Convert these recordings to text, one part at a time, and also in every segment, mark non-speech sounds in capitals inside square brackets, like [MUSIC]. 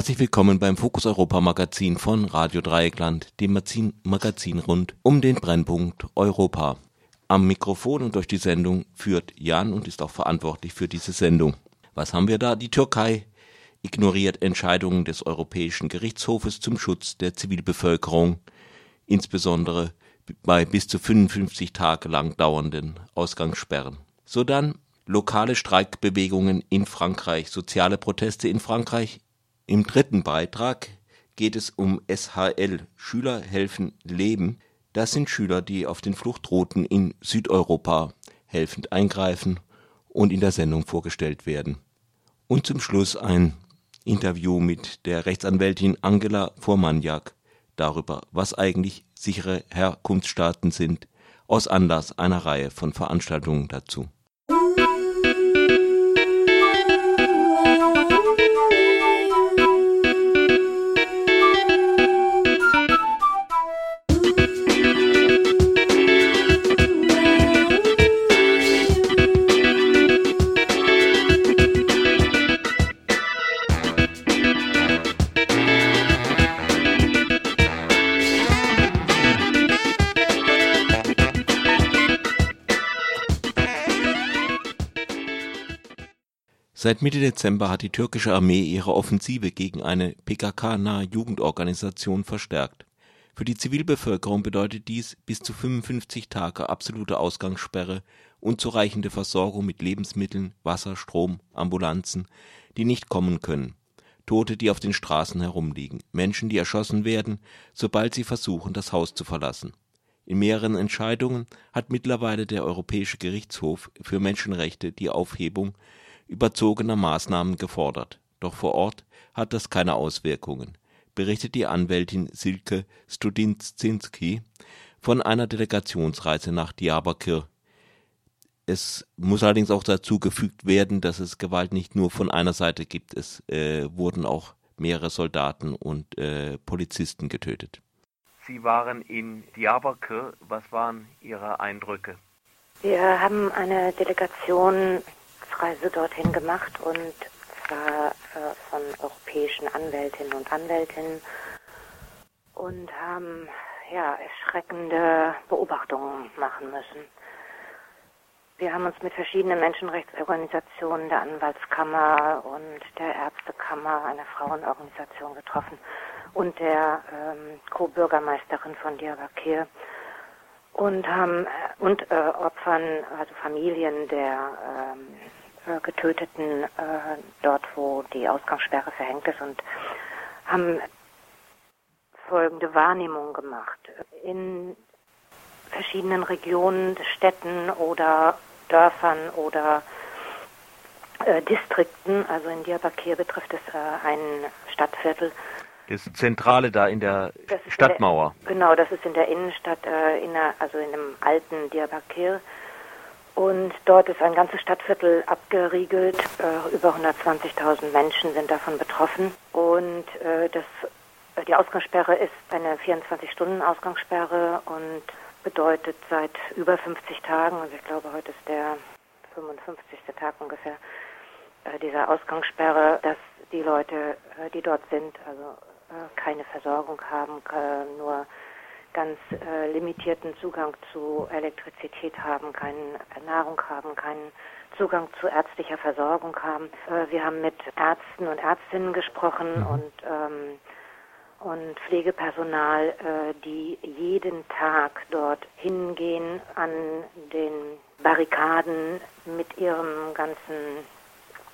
Herzlich willkommen beim Fokus Europa Magazin von Radio Dreieckland, dem Magazin rund um den Brennpunkt Europa. Am Mikrofon und durch die Sendung führt Jan und ist auch verantwortlich für diese Sendung. Was haben wir da? Die Türkei ignoriert Entscheidungen des Europäischen Gerichtshofes zum Schutz der Zivilbevölkerung, insbesondere bei bis zu 55 Tage lang dauernden Ausgangssperren. So dann lokale Streikbewegungen in Frankreich, soziale Proteste in Frankreich, im dritten Beitrag geht es um SHL, Schüler helfen Leben. Das sind Schüler, die auf den Fluchtrouten in Südeuropa helfend eingreifen und in der Sendung vorgestellt werden. Und zum Schluss ein Interview mit der Rechtsanwältin Angela Vormaniak darüber, was eigentlich sichere Herkunftsstaaten sind, aus Anlass einer Reihe von Veranstaltungen dazu. Seit Mitte Dezember hat die türkische Armee ihre Offensive gegen eine PKK-nahe Jugendorganisation verstärkt. Für die Zivilbevölkerung bedeutet dies bis zu 55 Tage absolute Ausgangssperre, unzureichende Versorgung mit Lebensmitteln, Wasser, Strom, Ambulanzen, die nicht kommen können, Tote, die auf den Straßen herumliegen, Menschen, die erschossen werden, sobald sie versuchen, das Haus zu verlassen. In mehreren Entscheidungen hat mittlerweile der Europäische Gerichtshof für Menschenrechte die Aufhebung überzogener Maßnahmen gefordert. Doch vor Ort hat das keine Auswirkungen, berichtet die Anwältin Silke Studinzinski von einer Delegationsreise nach Diyarbakir. Es muss allerdings auch dazu gefügt werden, dass es Gewalt nicht nur von einer Seite gibt. Es äh, wurden auch mehrere Soldaten und äh, Polizisten getötet. Sie waren in Diyarbakir. Was waren Ihre Eindrücke? Wir haben eine Delegation Reise dorthin gemacht und zwar äh, von europäischen Anwältinnen und Anwältinnen und haben ja erschreckende Beobachtungen machen müssen. Wir haben uns mit verschiedenen Menschenrechtsorganisationen der Anwaltskammer und der Ärztekammer, einer Frauenorganisation getroffen und der ähm, Co-Bürgermeisterin von Diyarbakir und haben äh, und äh, Opfern, also Familien der ähm, äh, Getöteten äh, dort, wo die Ausgangssperre verhängt ist und haben folgende Wahrnehmung gemacht. In verschiedenen Regionen, Städten oder Dörfern oder äh, Distrikten, also in Diyarbakir betrifft es äh, ein Stadtviertel. Das ist Zentrale da in der Stadtmauer. Der, genau, das ist in der Innenstadt, äh, in der, also in einem alten Diyarbakir. Und dort ist ein ganzes Stadtviertel abgeriegelt. Äh, über 120.000 Menschen sind davon betroffen. Und äh, das, äh, die Ausgangssperre ist eine 24-Stunden-Ausgangssperre und bedeutet seit über 50 Tagen, also ich glaube, heute ist der 55. Tag ungefähr, äh, dieser Ausgangssperre, dass die Leute, äh, die dort sind, also äh, keine Versorgung haben, nur ganz äh, limitierten Zugang zu Elektrizität haben, keine Nahrung haben, keinen Zugang zu ärztlicher Versorgung haben. Äh, wir haben mit Ärzten und Ärztinnen gesprochen mhm. und ähm, und Pflegepersonal, äh, die jeden Tag dort hingehen an den Barrikaden mit ihrem ganzen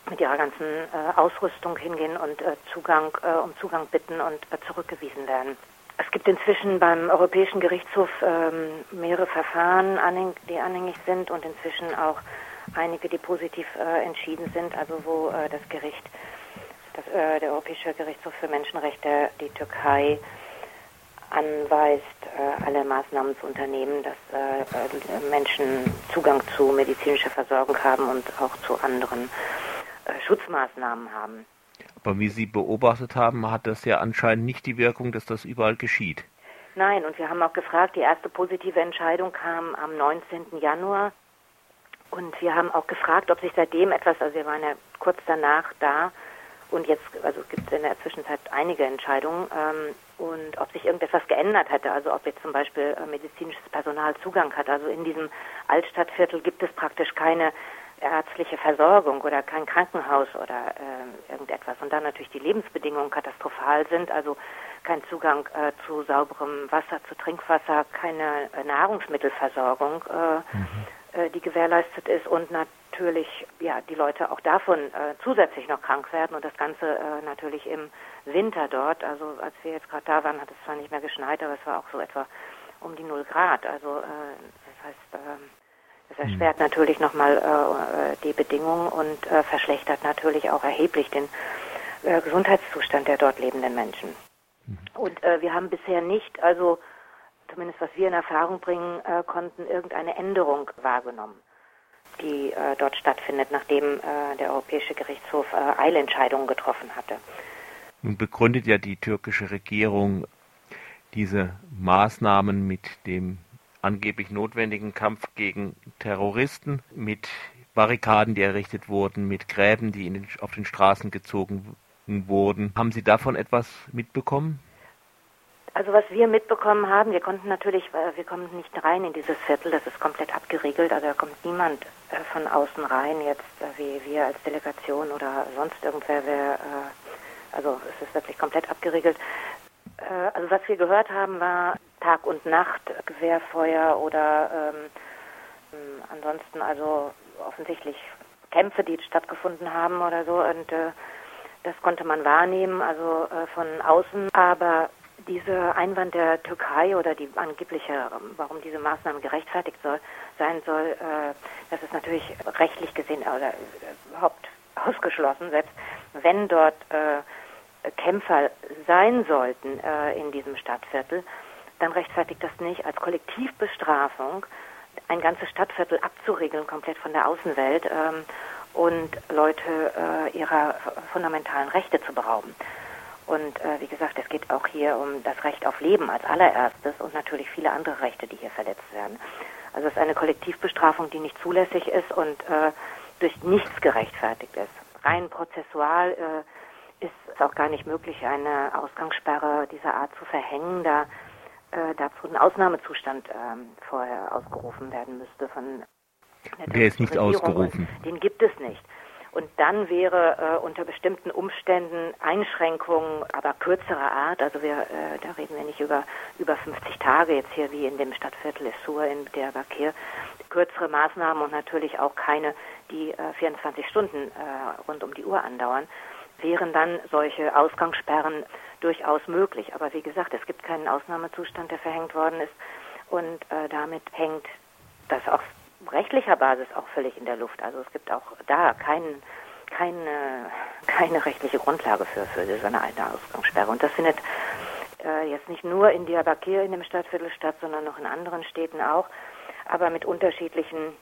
mit ihrer ganzen äh, Ausrüstung hingehen und äh, Zugang äh, um Zugang bitten und äh, zurückgewiesen werden. Es gibt inzwischen beim Europäischen Gerichtshof ähm, mehrere Verfahren, die anhängig sind und inzwischen auch einige, die positiv äh, entschieden sind, also wo äh, das Gericht, das, äh, der Europäische Gerichtshof für Menschenrechte die Türkei anweist, äh, alle Maßnahmen zu unternehmen, dass äh, äh, Menschen Zugang zu medizinischer Versorgung haben und auch zu anderen Schutzmaßnahmen haben. Aber wie Sie beobachtet haben, hat das ja anscheinend nicht die Wirkung, dass das überall geschieht. Nein, und wir haben auch gefragt, die erste positive Entscheidung kam am 19. Januar. Und wir haben auch gefragt, ob sich seitdem etwas, also wir waren ja kurz danach da, und jetzt, also gibt es in der Zwischenzeit einige Entscheidungen, ähm, und ob sich irgendetwas geändert hätte, also ob jetzt zum Beispiel äh, medizinisches Personal Zugang hat. Also in diesem Altstadtviertel gibt es praktisch keine ärztliche Versorgung oder kein Krankenhaus oder äh, irgendetwas. Und dann natürlich die Lebensbedingungen katastrophal sind, also kein Zugang äh, zu sauberem Wasser, zu Trinkwasser, keine äh, Nahrungsmittelversorgung, äh, mhm. Äh, die gewährleistet ist und natürlich ja die Leute auch davon äh, zusätzlich noch krank werden und das Ganze natürlich im Winter dort. Also als wir jetzt gerade da waren, hat es zwar nicht mehr geschneit, aber es war auch so etwa um die null Grad. Also das heißt ähm, das erschwert natürlich nochmal äh, die Bedingungen und äh, verschlechtert natürlich auch erheblich den äh, Gesundheitszustand der dort lebenden Menschen. Mhm. Und äh, wir haben bisher nicht, also zumindest was wir in Erfahrung bringen äh, konnten, irgendeine Änderung wahrgenommen, die äh, dort stattfindet, nachdem der Europäische Gerichtshof Eilentscheidungen getroffen hatte. Nun begründet ja die türkische Regierung diese Maßnahmen mit dem angeblich notwendigen Kampf gegen Terroristen, mit Barrikaden, die errichtet wurden, mit Gräben, die den, auf den Straßen gezogen wurden. Haben Sie davon etwas mitbekommen? Also was wir mitbekommen haben, wir konnten natürlich, wir kommen nicht rein in dieses Viertel, das ist komplett abgeriegelt, also da kommt niemand äh, von außen rein, jetzt äh, wie wir als Delegation oder sonst irgendwer, wer, also es ist wirklich komplett abgeriegelt. Äh, also was wir gehört haben, war Tag und Nacht Gewehrfeuer oder ähm, ähm, ansonsten also offensichtlich Kämpfe, die stattgefunden haben oder so. Und äh, das konnte man wahrnehmen, also äh, von außen. Aber dieser Einwand der Türkei oder die angebliche, warum diese Maßnahme gerechtfertigt soll, sein soll, äh, das ist natürlich rechtlich gesehen oder überhaupt ausgeschlossen, selbst wenn dort äh, Kämpfer sein sollten äh, in diesem Stadtviertel, dann rechtfertigt das nicht als Kollektivbestrafung ein ganzes Stadtviertel abzuregeln, komplett von der Außenwelt ähm, und Leute äh, ihrer fundamentalen Rechte zu berauben. Und äh, wie gesagt, es geht auch hier um das Recht auf Leben als allererstes und natürlich viele andere Rechte, die hier verletzt werden. Also es ist eine Kollektivbestrafung, die nicht zulässig ist und äh, durch nichts gerechtfertigt ist. Rein prozessual äh, ist es auch gar nicht möglich, eine Ausgangssperre dieser Art zu verhängen, da äh, dazu ein Ausnahmezustand ähm, vorher ausgerufen werden müsste von der, der ist nicht Regierung. ausgerufen. Den gibt es nicht. Und dann wäre äh, unter bestimmten Umständen Einschränkungen, aber kürzerer Art, also wir, äh, da reden wir nicht über über 50 Tage jetzt hier wie in dem Stadtviertel Essur in Diyarbakir, kürzere Maßnahmen und natürlich auch keine, die äh, 24 Stunden äh, rund um die Uhr andauern, wären dann solche Ausgangssperren durchaus möglich. Aber wie gesagt, es gibt keinen Ausnahmezustand, der verhängt worden ist. Und äh, damit hängt das auf rechtlicher Basis auch völlig in der Luft. Also es gibt auch da keinen keine, [LAUGHS] keine rechtliche Grundlage für, für so eine alte Ausgangssperre. Und das findet äh, jetzt nicht nur in Diyarbakir in dem Stadtviertel statt, sondern noch in anderen Städten auch, aber mit unterschiedlichen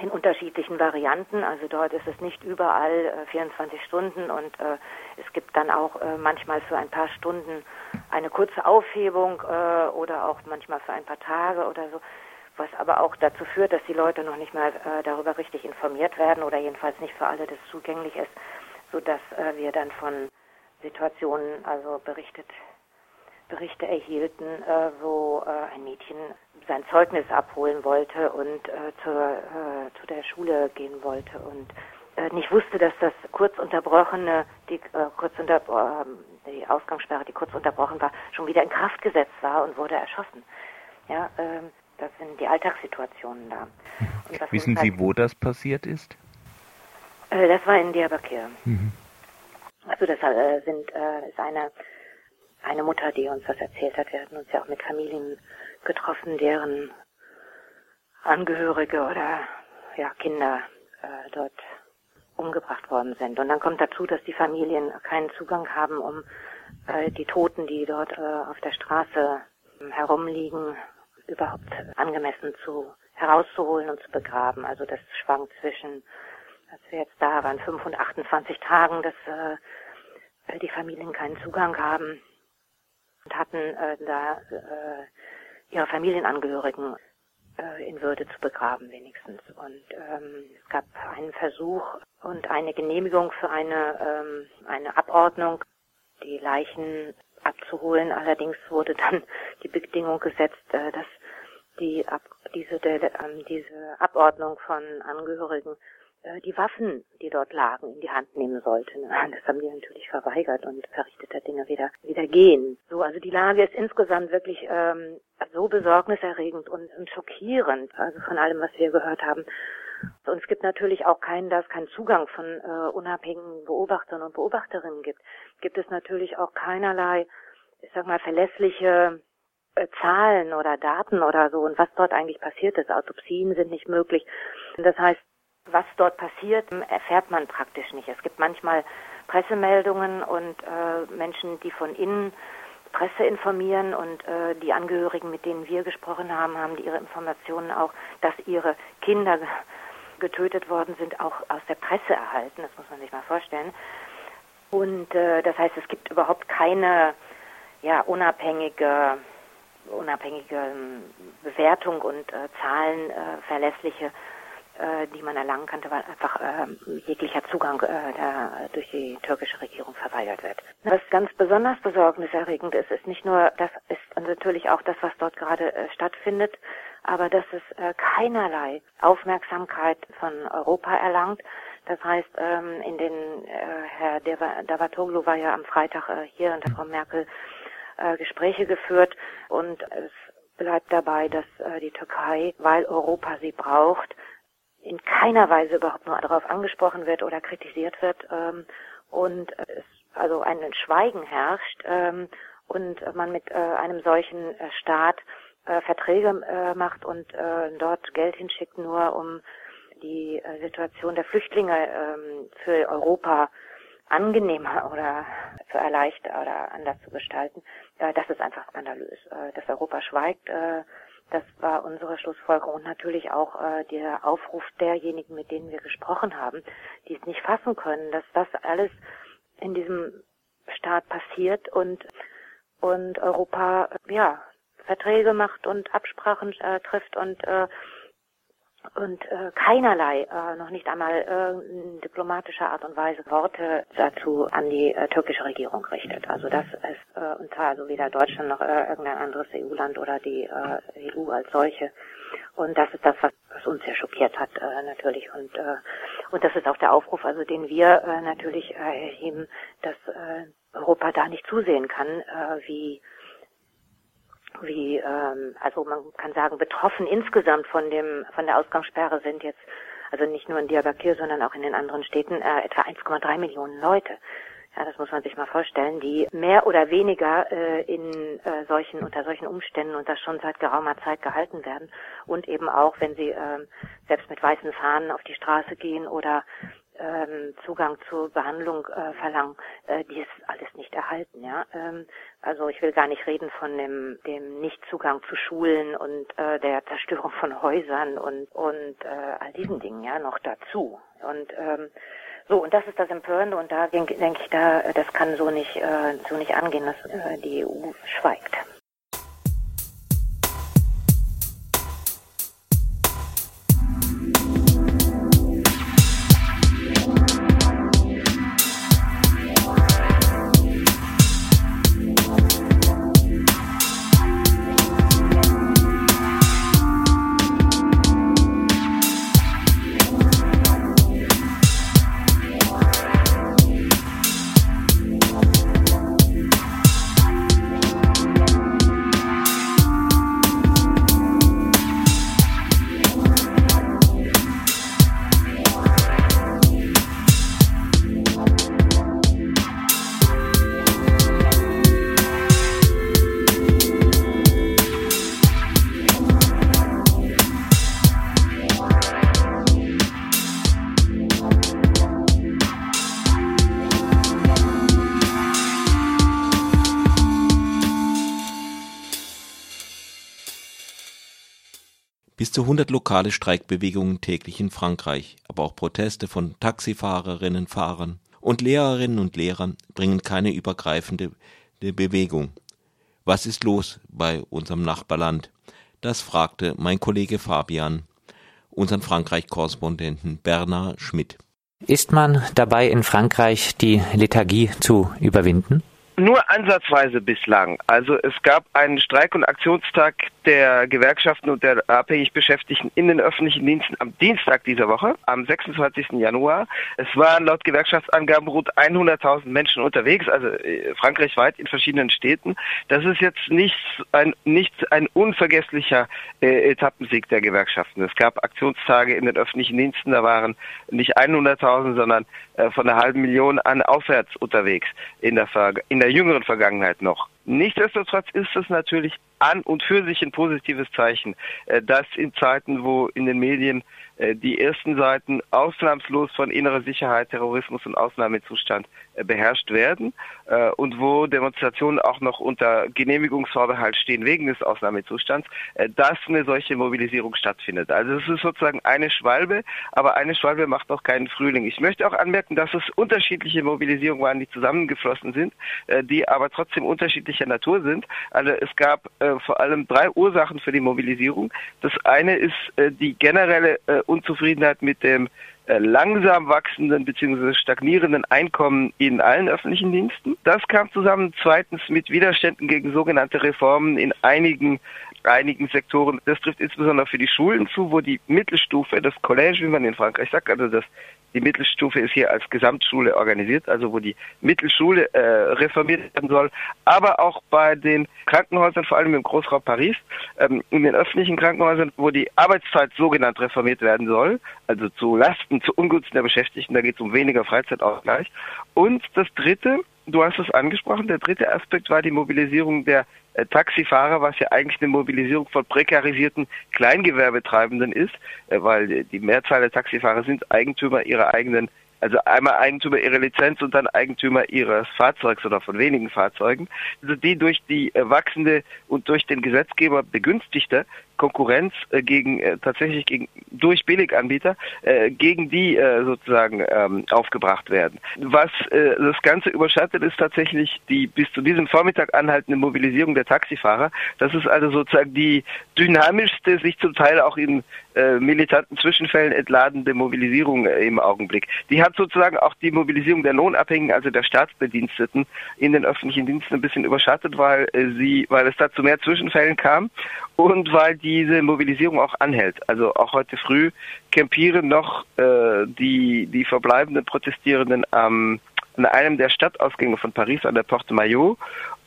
in unterschiedlichen Varianten. Also dort ist es nicht überall äh, 24 Stunden und äh, es gibt dann auch äh, manchmal für ein paar Stunden eine kurze Aufhebung äh, oder auch manchmal für ein paar Tage oder so, was aber auch dazu führt, dass die Leute noch nicht mal äh, darüber richtig informiert werden oder jedenfalls nicht für alle das zugänglich ist, sodass äh, wir dann von Situationen also berichtet Berichte erhielten, äh, wo äh, ein Mädchen sein Zeugnis abholen wollte und äh, zur, äh, zu der Schule gehen wollte und äh, nicht wusste, dass das kurz unterbrochene, die, äh, kurz unter, äh, die Ausgangssperre, die kurz unterbrochen war, schon wieder in Kraft gesetzt war und wurde erschossen. Ja, äh, das sind die Alltagssituationen da. Wissen Sie, halt, wo das passiert ist? Das war in Diyarbakir. Mhm. Also das sind, ist eine eine Mutter, die uns das erzählt hat. Wir hatten uns ja auch mit Familien getroffen, deren Angehörige oder ja, Kinder äh, dort umgebracht worden sind. Und dann kommt dazu, dass die Familien keinen Zugang haben, um äh, die Toten, die dort äh, auf der Straße herumliegen, überhaupt angemessen zu herauszuholen und zu begraben. Also das schwankt zwischen, als wir jetzt da waren, 5 und 28 Tagen, dass äh, die Familien keinen Zugang haben und hatten äh, da äh, ihre Familienangehörigen äh, in Würde zu begraben wenigstens. Und ähm, es gab einen Versuch und eine Genehmigung für eine, ähm, eine Abordnung, die Leichen abzuholen. Allerdings wurde dann [LAUGHS] die Bedingung gesetzt, äh, dass die Ab diese, der, ähm, diese Abordnung von Angehörigen die Waffen, die dort lagen, in die Hand nehmen sollten. [LAUGHS] Das haben die natürlich verweigert und verrichteter Dinge wieder, wieder gehen. So, also die Lage ist insgesamt wirklich ähm, so besorgniserregend und, und schockierend, also von allem, was wir gehört haben. Und es gibt natürlich auch keinen, da es keinen Zugang von äh, unabhängigen Beobachtern und Beobachterinnen gibt, gibt es natürlich auch keinerlei, ich sag mal, verlässliche äh, Zahlen oder Daten oder so und was dort eigentlich passiert ist. Autopsien sind nicht möglich. Das heißt, was dort passiert, erfährt man praktisch nicht. Es gibt manchmal Pressemeldungen und äh, Menschen, die von innen Presse informieren und äh, die Angehörigen, mit denen wir gesprochen haben, haben ihre Informationen auch, dass ihre Kinder getötet worden sind, auch aus der Presse erhalten. Das muss man sich mal vorstellen. Und äh, das heißt, es gibt überhaupt keine ja, unabhängige unabhängige ähm, Bewertung und äh, Zahlen äh, verlässliche, äh, die man erlangen könnte, weil einfach äh, jeglicher Zugang äh, der, durch die türkische Regierung verweigert wird. Was ganz besonders besorgniserregend ist, ist nicht nur, das ist natürlich auch das, was dort gerade äh, stattfindet, aber dass es äh, keinerlei Aufmerksamkeit von Europa erlangt. Das heißt, ähm, in den äh, Herr Davatoglu war ja am Freitag äh, hier und Frau Merkel äh, Gespräche geführt und es bleibt dabei, dass äh, die Türkei, weil Europa sie braucht, in keiner Weise überhaupt nur darauf angesprochen wird oder kritisiert wird ähm, und es also ein Schweigen herrscht ähm, und man mit äh, einem solchen äh, Staat äh, Verträge äh, macht und äh, dort Geld hinschickt, nur um die äh, Situation der Flüchtlinge ähm, für Europa angenehmer oder zu erleichtern oder anders zu gestalten, äh, das ist einfach skandalös. Äh, dass Europa schweigt, äh, das war unsere Schlussfolgerung und natürlich auch äh, der Aufruf derjenigen, mit denen wir gesprochen haben, die es nicht fassen können, dass das alles in diesem Staat passiert und und Europa ja Verträge macht und Absprachen äh, trifft und äh, und äh, keinerlei, äh, noch nicht einmal äh, in diplomatischer Art und Weise Worte dazu an die äh, türkische Regierung richtet. Also das ist äh, und zwar also weder Deutschland noch äh, irgendein anderes EU-Land oder die äh, EU als solche. Und das ist das, was, was uns sehr schockiert hat äh, natürlich. Und äh, und das ist auch der Aufruf, also den wir äh, natürlich äh, erheben, dass äh, Europa da nicht zusehen kann, äh, wie wie ähm, also man kann sagen betroffen insgesamt von dem von der Ausgangssperre sind jetzt also nicht nur in Diyarbakir, sondern auch in den anderen Städten äh, etwa 1,3 Millionen Leute. Ja, das muss man sich mal vorstellen, die mehr oder weniger äh, in äh, solchen unter solchen Umständen und das schon seit geraumer Zeit gehalten werden und eben auch, wenn sie äh, selbst mit weißen Fahnen auf die Straße gehen oder ähm, Zugang zur Behandlung äh, verlangen, äh, die ist alles nicht erhalten. Ja, ähm, also ich will gar nicht reden von dem dem Nichtzugang zu Schulen und äh, der Zerstörung von Häusern und und äh, all diesen Dingen ja noch dazu. Und ähm, so und das ist das Empörende und da denke denk ich, da das kann so nicht äh, so nicht angehen, dass äh, die EU schweigt. Bis zu 100 lokale Streikbewegungen täglich in Frankreich, aber auch Proteste von Taxifahrerinnen, Fahrern und Lehrerinnen und Lehrern bringen keine übergreifende Bewegung. Was ist los bei unserem Nachbarland? Das fragte mein Kollege Fabian, unseren Frankreich-Korrespondenten Bernard Schmidt. Ist man dabei in Frankreich die Lethargie zu überwinden? Nur ansatzweise bislang. Also es gab einen Streik- und Aktionstag der Gewerkschaften und der abhängig Beschäftigten in den öffentlichen Diensten am Dienstag dieser Woche, am 26. Januar. Es waren laut Gewerkschaftsangaben rund 100.000 Menschen unterwegs, also äh, frankreichweit in verschiedenen Städten. Das ist jetzt nicht ein, nicht ein unvergesslicher äh, Etappensieg der Gewerkschaften. Es gab Aktionstage in den öffentlichen Diensten, da waren nicht 100.000, sondern äh, von einer halben Million an aufwärts unterwegs in der, Ver in der jüngeren Vergangenheit noch. Nichtsdestotrotz ist es natürlich an und für sich ein positives Zeichen, äh, dass in Zeiten, wo in den Medien äh, die ersten Seiten ausnahmslos von innerer Sicherheit, Terrorismus und Ausnahmezustand beherrscht werden und wo Demonstrationen auch noch unter Genehmigungsvorbehalt stehen wegen des Ausnahmezustands, dass eine solche Mobilisierung stattfindet. Also es ist sozusagen eine Schwalbe, aber eine Schwalbe macht noch keinen Frühling. Ich möchte auch anmerken, dass es unterschiedliche Mobilisierungen waren, die zusammengeflossen sind, die aber trotzdem unterschiedlicher Natur sind. Also es gab vor allem drei Ursachen für die Mobilisierung. Das eine ist die generelle Unzufriedenheit mit dem äh, langsam wachsenden bzw. stagnierenden Einkommen in allen öffentlichen Diensten. Das kam zusammen zweitens mit Widerständen gegen sogenannte Reformen in einigen einigen Sektoren. Das trifft insbesondere für die Schulen zu, wo die Mittelstufe, das Collège, wie man in Frankreich sagt, also das die Mittelstufe ist hier als Gesamtschule organisiert, also wo die Mittelschule äh, reformiert werden soll, aber auch bei den Krankenhäusern, vor allem im Großraum Paris, ähm, in den öffentlichen Krankenhäusern, wo die Arbeitszeit sogenannt reformiert werden soll, also zu Lasten, zu Ungunsten der Beschäftigten, da geht es um weniger Freizeitausgleich. Und das Dritte, du hast es angesprochen, der dritte Aspekt war die Mobilisierung der Taxifahrer, was ja eigentlich eine Mobilisierung von prekarisierten Kleingewerbetreibenden ist, äh, weil die Mehrzahl der Taxifahrer sind Eigentümer ihrer eigenen also einmal Eigentümer ihrer Lizenz und dann Eigentümer ihres Fahrzeugs oder von wenigen Fahrzeugen, also die durch die äh, wachsende und durch den Gesetzgeber begünstigte Konkurrenz äh, gegen äh, tatsächlich gegen durch Billiganbieter äh, gegen die äh, sozusagen ähm, aufgebracht werden. Was äh, das Ganze überschattet ist tatsächlich die bis zu diesem Vormittag anhaltende Mobilisierung der Taxifahrer. Das ist also sozusagen die dynamischste, sich zum Teil auch in äh, militanten Zwischenfällen entladende Mobilisierung äh, im Augenblick. Die hat sozusagen auch die Mobilisierung der Lohnabhängigen, also der Staatsbediensteten in den öffentlichen Diensten ein bisschen überschattet, weil äh, sie, weil es da zu mehr Zwischenfällen kam und weil diese Mobilisierung auch anhält. Also auch heute früh campieren noch äh, die, die verbleibenden Protestierenden am, an einem der Stadtausgänge von Paris an der Porte Maillot.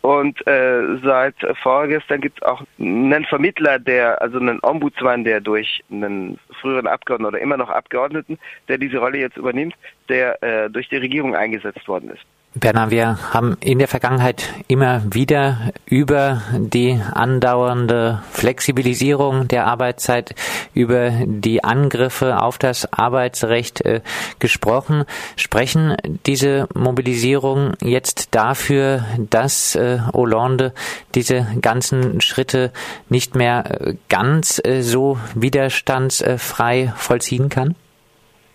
Und äh, seit vorgestern gibt es auch einen Vermittler, der, also einen Ombudsmann, der durch einen früheren Abgeordneten oder immer noch Abgeordneten, der diese Rolle jetzt übernimmt, der äh, durch die Regierung eingesetzt worden ist. Bernhard, wir haben in der Vergangenheit immer wieder über die andauernde Flexibilisierung der Arbeitszeit, über die Angriffe auf das Arbeitsrecht äh, gesprochen. Sprechen diese Mobilisierung jetzt dafür, dass äh, Hollande diese ganzen Schritte nicht mehr äh, ganz äh, so widerstandsfrei vollziehen kann?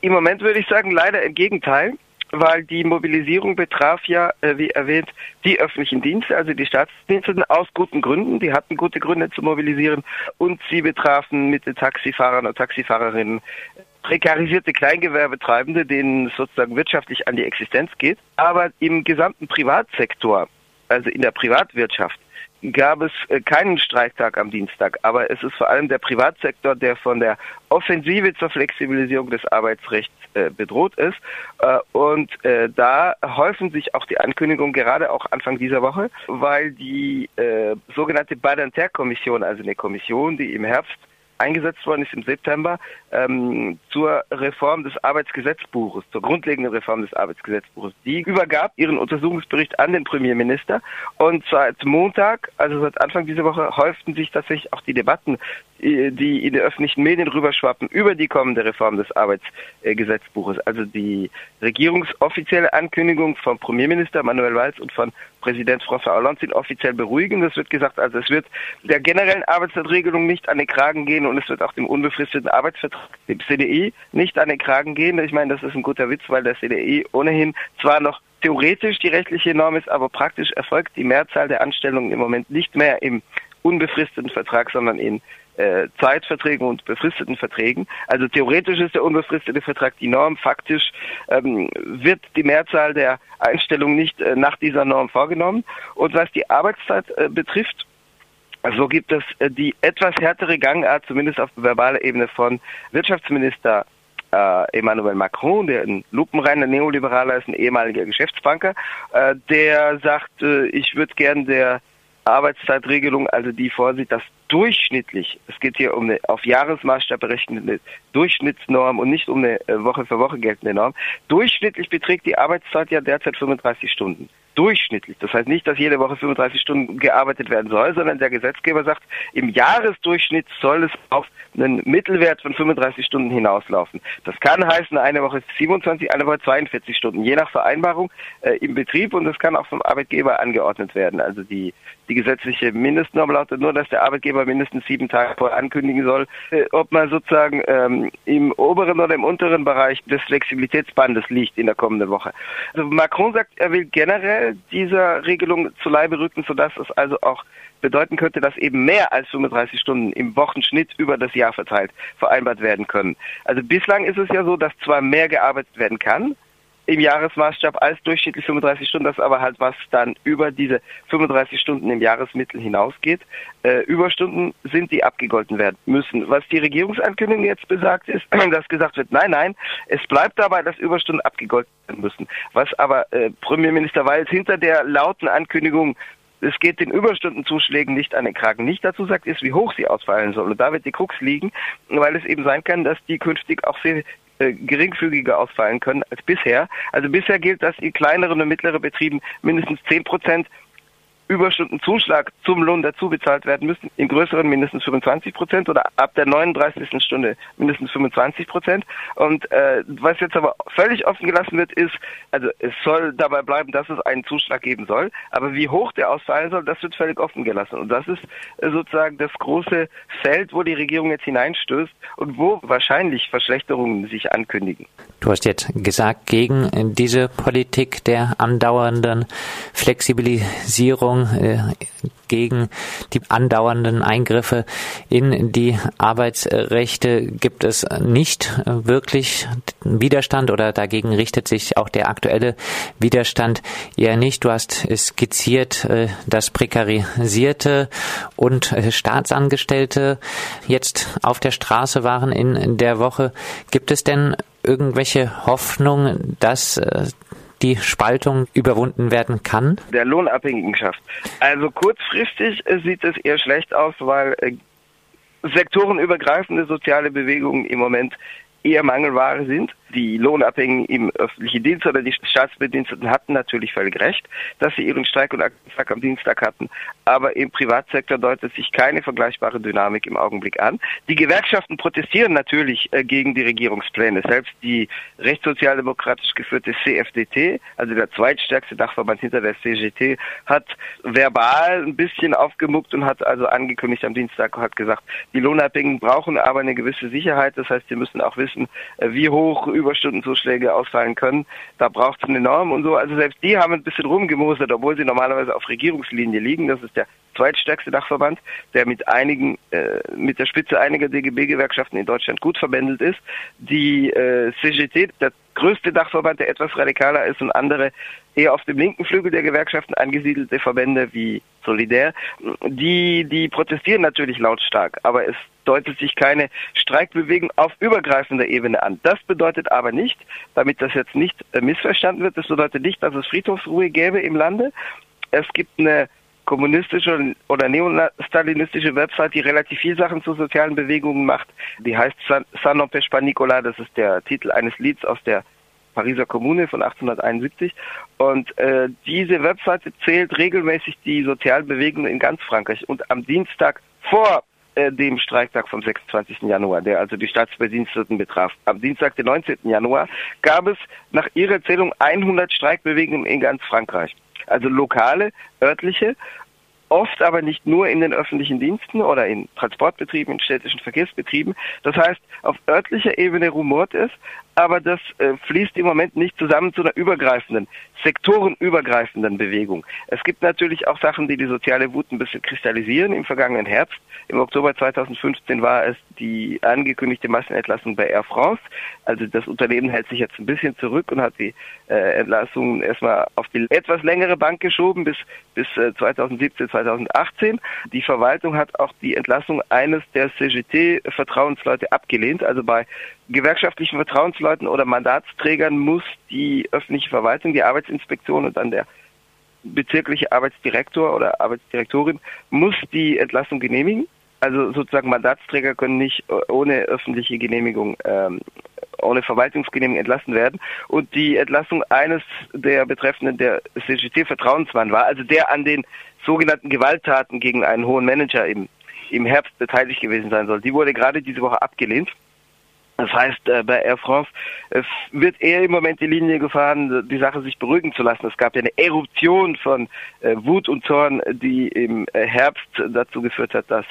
Im Moment würde ich sagen, leider im Gegenteil weil die Mobilisierung betraf ja, äh, wie erwähnt, die öffentlichen Dienste, also die Staatsdienste aus guten Gründen. Die hatten gute Gründe zu mobilisieren und sie betrafen mit den Taxifahrern und Taxifahrerinnen prekarisierte Kleingewerbetreibende, denen es sozusagen wirtschaftlich an die Existenz geht. Aber im gesamten Privatsektor, also in der Privatwirtschaft, gab es äh, keinen Streiktag am Dienstag, aber es ist vor allem der Privatsektor, der von der Offensive zur Flexibilisierung des Arbeitsrechts äh, bedroht ist. Äh, und da häufen sich auch die Ankündigungen gerade auch Anfang dieser Woche, weil die sogenannte Badinter-Kommission, also eine Kommission, die im Herbst eingesetzt worden ist im September ähm, zur Reform des Arbeitsgesetzbuches, zur grundlegenden Reform des Arbeitsgesetzbuches. Die übergab ihren Untersuchungsbericht an den Premierminister und seit Montag, also seit Anfang dieser Woche, häuften sich tatsächlich auch die Debatten, äh, die in den öffentlichen Medien rüberschwappen über die kommende Reform des Arbeitsgesetzbuches. Also die regierungsoffizielle Ankündigung vom Premierminister Manuel Valls und von Präsident François Hollande sind offiziell beruhigend. Es wird gesagt, also es wird der generellen Arbeitszeitregelung nicht an den Kragen gehen und es wird auch dem unbefristeten Arbeitsvertrag, dem CDI, nicht an den Kragen gehen. Ich meine, das ist ein guter Witz, weil der CDI ohnehin zwar noch theoretisch die rechtliche Norm ist, aber praktisch erfolgt die Mehrzahl der Anstellungen im Moment nicht mehr im unbefristeten Vertrag, sondern in äh, Zeitverträgen und befristeten Verträgen. Also theoretisch ist der unbefristete Vertrag die Norm. Faktisch ähm, wird die Mehrzahl der Einstellungen nicht äh, nach dieser Norm vorgenommen. Und was die Arbeitszeit äh, betrifft, so gibt es äh, die etwas härtere Gangart, zumindest auf verbaler Ebene von Wirtschaftsminister äh, Emmanuel Macron, der ein lupenreiner Neoliberaler ist, ein ehemaliger Geschäftsbanker, äh, der sagt, äh, ich würde gern der Arbeitszeitregelung, also die vorsieht, dass durchschnittlich, es geht hier um eine auf Jahresmaßstab berechnete Durchschnittsnorm und nicht um eine äh, Woche für Woche geltende Norm, durchschnittlich beträgt die Arbeitszeit ja derzeit 35 Stunden durchschnittlich. Das heißt nicht, dass jede Woche 35 Stunden gearbeitet werden soll, sondern der Gesetzgeber sagt, im Jahresdurchschnitt soll es auf einen Mittelwert von 35 Stunden hinauslaufen. Das kann heißen, eine Woche 27, eine Woche 42 Stunden, je nach Vereinbarung äh, im Betrieb und das kann auch vom Arbeitgeber angeordnet werden. Also die, die gesetzliche Mindestnorm lautet nur, dass der Arbeitgeber mindestens sieben Tage vorher ankündigen soll, äh, ob man sozusagen ähm, im oberen oder im unteren Bereich des Flexibilitätsbandes liegt in der kommenden Woche. Also Macron sagt, er will generell dieser Regelung zu Leibe rücken, sodass es also auch bedeuten könnte, dass eben mehr als 35 Stunden im Wochenschnitt über das Jahr verteilt vereinbart werden können. Also bislang ist es ja so, dass zwar mehr gearbeitet werden kann, im Jahresmaßstab als durchschnittlich 35 Stunden, das aber halt was dann über diese 35 Stunden im Jahresmittel hinausgeht. Äh, Überstunden sind, die abgegolten werden müssen. Was die Regierungsankündigung jetzt besagt ist, [CLEARS THROAT] dass gesagt wird, nein, nein, es bleibt dabei, dass Überstunden abgegolten werden müssen. Was aber äh, Premierminister Walz hinter der lauten Ankündigung es geht den Überstundenzuschlägen nicht an den Kragen. Nicht dazu sagt, ist, wie hoch sie ausfallen sollen. Und da wird die Krux liegen, weil es eben sein kann, dass die künftig auch sehr äh, geringfügiger ausfallen können als bisher. Also bisher gilt, dass in kleineren und mittleren Betrieben mindestens 10 Prozent Überstundenzuschlag zum Lohn dazu bezahlt werden müssen, in größeren mindestens 25 Prozent oder ab der 39. Stunde mindestens 25 Prozent. Und äh, was jetzt aber völlig offen gelassen wird, ist, also es soll dabei bleiben, dass es einen Zuschlag geben soll, aber wie hoch der ausfallen soll, das wird völlig offen gelassen. Und das ist äh, sozusagen das große Feld, wo die Regierung jetzt hineinstößt und wo wahrscheinlich Verschlechterungen sich ankündigen. Du hast jetzt gesagt, gegen diese Politik der andauernden Flexibilisierung, äh, gegen die andauernden Eingriffe in die Arbeitsrechte gibt es nicht wirklich Widerstand oder dagegen richtet sich auch der aktuelle Widerstand eher nicht. Du hast skizziert, äh, dass Prekarisierte und äh, Staatsangestellte jetzt auf der Straße waren in der Woche. Gibt es denn irgendwelche Hoffnung, dass die Spaltung überwunden werden kann? Der Lohnabhängigenschaft. Also kurzfristig äh, sieht es eher schlecht aus, weil äh, sektorenübergreifende soziale Bewegungen im Moment eher Mangelware sind. Die Lohnabhängigen im öffentlichen Dienst oder die Staatsbediensteten hatten natürlich völlig recht, dass sie ihren Streik und Aktionstag am Dienstag hatten. Aber im Privatsektor deutet sich keine vergleichbare Dynamik im Augenblick an. Die Gewerkschaften protestieren natürlich äh, gegen die Regierungspläne. Selbst die rechtssozialdemokratisch geführte CFDT, also der zweitstärkste Dachverband hinter der CGT, hat verbal ein bisschen aufgemuckt und hat also angekündigt am Dienstag, hat gesagt, die Lohnabhängigen brauchen aber eine gewisse Sicherheit. Das heißt, sie müssen auch wissen, äh, wie hoch Überstundenzuschläge ausfallen können. Da braucht es eine Norm und so. Also selbst die haben ein bisschen rumgemosert, obwohl sie normalerweise auf Regierungslinie liegen. Das ist der zweitstärkste Dachverband, der mit einigen, äh, mit der Spitze einiger DGB-Gewerkschaften in Deutschland gut verbändelt ist. Die äh, CGT, der größte Dachverband, der etwas radikaler ist und andere eher auf dem linken Flügel der Gewerkschaften angesiedelte Verbände wie Solidär, die, die protestieren natürlich lautstark, aber es deutet sich keine Streikbewegung auf übergreifender Ebene an. Das bedeutet aber nicht, damit das jetzt nicht äh, missverstanden wird, das bedeutet nicht, dass es Friedhofsruhe gäbe im Lande. Es gibt eine kommunistische oder neostalinistische Website, die relativ viel Sachen zu sozialen Bewegungen macht. Die heißt San, Opes Panicola, das ist der Titel eines Lieds aus der Pariser Kommune von 1871. Und äh, diese Webseite zählt regelmäßig die sozialen Bewegungen in ganz Frankreich. Und am Dienstag vor äh, dem Streiktag vom 26. Januar, der also die Staatsbediensteten betraf. Am Dienstag, den 19. Januar, gab es nach ihrer Zählung 100 Streikbewegungen in ganz Frankreich. Also lokale, örtliche. oft aber nicht nur in den öffentlichen Diensten oder in Transportbetrieben, in städtischen Verkehrsbetrieben. Das heißt, auf örtlicher Ebene rumort es, aber das äh, fließt im Moment nicht zusammen zu einer übergreifenden, sektorenübergreifenden Bewegung. Es gibt natürlich auch Sachen, die die soziale Wut ein bisschen kristallisieren. Im vergangenen Herbst, im Oktober 2015 war es die angekündigte Massenentlassung bei Air France. Also das Unternehmen hält sich jetzt ein bisschen zurück und hat die äh, Entlassungen erstmal auf die etwas längere Bank geschoben bis bis äh, 2017, 2018. Die Verwaltung hat auch die Entlassung eines der CGT-Vertrauensleute abgelehnt. Also bei gewerkschaftlichen Vertrauensleuten oder Mandatsträgern muss die öffentliche Verwaltung, die Arbeitsinspektion und dann der bezirkliche Arbeitsdirektor oder Arbeitsdirektorin muss die Entlassung genehmigen. Also sozusagen Mandatsträger können nicht ohne öffentliche Genehmigung, ähm, ohne Verwaltungsgenehmigung entlassen werden. Und die Entlassung eines der Betreffenden, der CGT-Vertrauensmann war, also der an den sogenannten Gewalttaten gegen einen hohen Manager im, im Herbst beteiligt gewesen sein soll, die wurde gerade diese Woche abgelehnt. Das heißt, äh, bei Air France äh, wird eher im Moment die Linie gefahren, die Sache sich beruhigen zu lassen. Es gab ja eine Eruption von äh, Wut und Zorn, die im Herbst dazu geführt hat, dass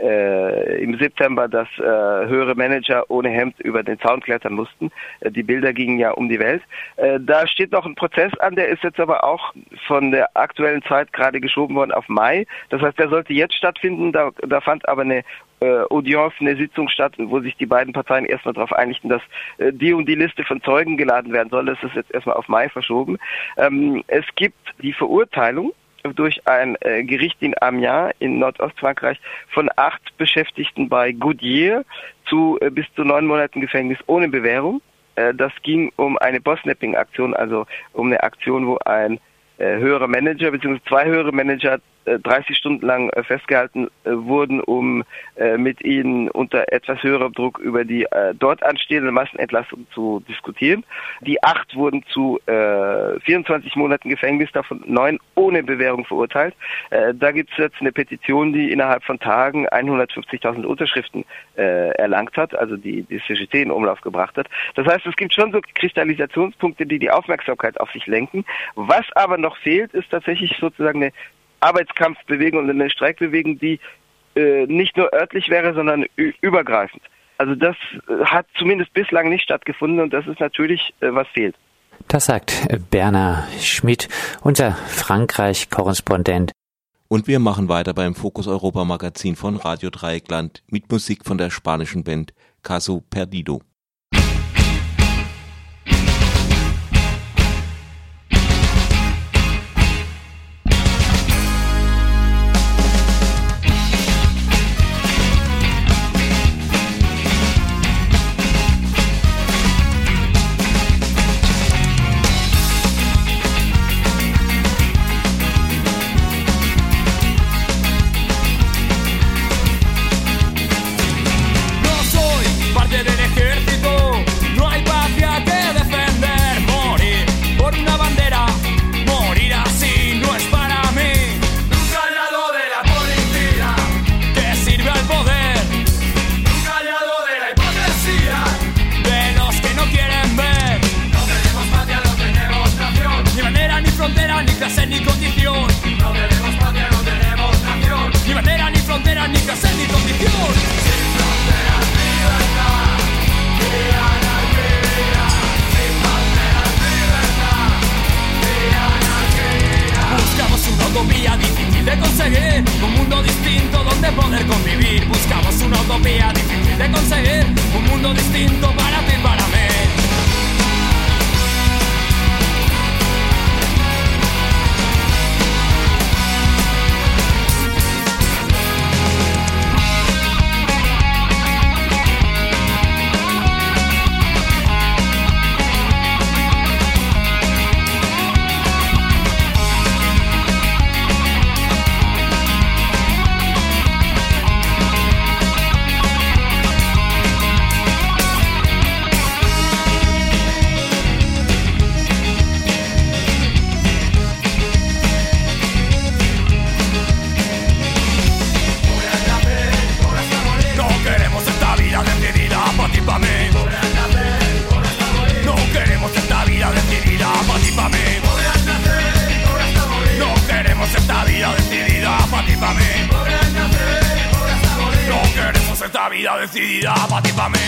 äh, im September dass äh, höhere Manager ohne Hemd über den Zaun klettern mussten. Die Bilder gingen ja um die Welt. Äh, da steht noch ein Prozess an, der ist jetzt aber auch von der aktuellen Zeit gerade geschoben worden auf Mai. Das heißt, der sollte jetzt stattfinden. Da, da fand aber eine äh, Audience, eine Sitzung statt, wo sich die beiden Parteien erstmal darauf einigten, dass äh, die und die Liste von Zeugen geladen werden soll. Das ist jetzt erstmal auf Mai verschoben. Ähm, es gibt die Verurteilung durch ein äh, Gericht in Amiens in Nordostfrankreich von acht Beschäftigten bei Goodyear zu äh, bis zu neun Monaten Gefängnis ohne Bewährung. Äh, das ging um eine Bossnapping-Aktion, also um eine Aktion, wo ein äh, höherer Manager bzw. zwei höhere Manager 30 äh, Stunden lang äh, festgehalten äh, wurden, um mit ihnen unter etwas höherem Druck über die dort anstehende Massenentlassung zu diskutieren. Die acht wurden zu 24 Monaten Gefängnis, davon neun ohne Bewährung verurteilt. Da gibt es jetzt eine Petition, die innerhalb von Tagen 150.000 Unterschriften erlangt hat, also die die CGT in Umlauf gebracht hat. Das heißt, es gibt schon so Kristallisationspunkte, die die Aufmerksamkeit auf sich lenken. Was aber noch fehlt, ist tatsächlich sozusagen eine Arbeitskampfbewegung und eine Streikbewegung, die äh, nicht nur örtlich wäre, sondern übergreifend. Also das äh, hat zumindest bislang nicht stattgefunden und das ist natürlich, äh, was fehlt. Das sagt Berner Schmidt, unser Frankreich-Korrespondent. Und wir machen weiter beim Fokus Europa Magazin von Radio Dreieckland mit Musik von der spanischen Band Caso Perdido. Vida decidida pa' ti pa' mí.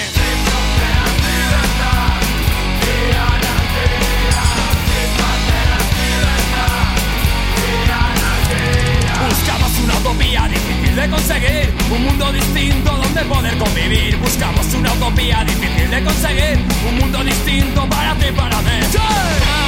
Buscamos una utopía difícil de conseguir, un mundo distinto donde poder convivir. Buscamos una utopía difícil de conseguir, un mundo distinto para ti, para mí.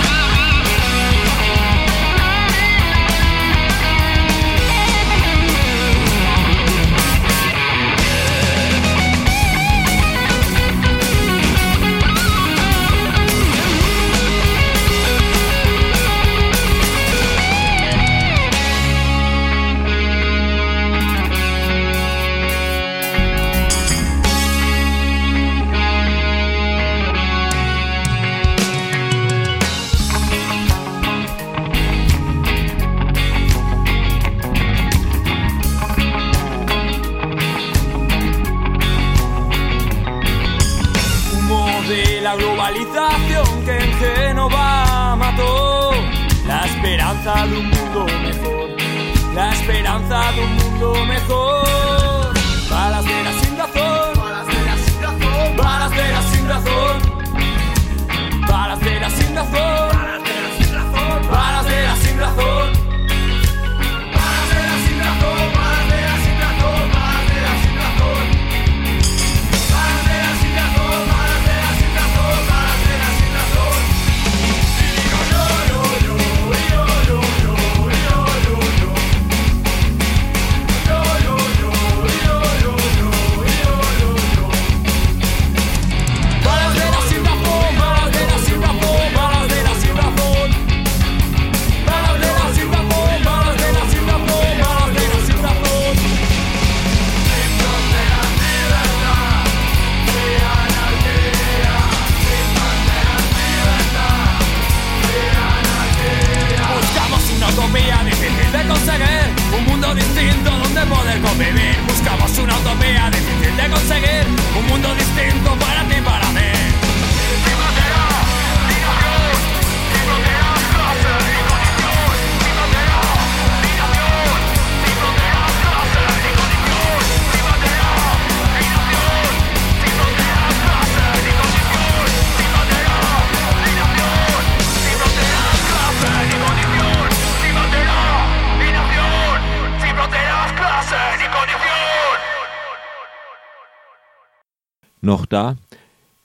Noch da.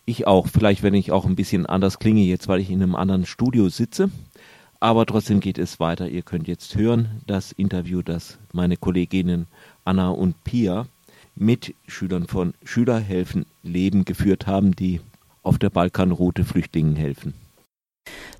Ich auch, vielleicht wenn ich auch ein bisschen anders klinge jetzt, weil ich in einem anderen Studio sitze. Aber trotzdem geht es weiter. Ihr könnt jetzt hören das Interview, das meine Kolleginnen Anna und Pia mit Schülern von Schüler helfen Leben geführt haben, die auf der Balkanroute Flüchtlingen helfen.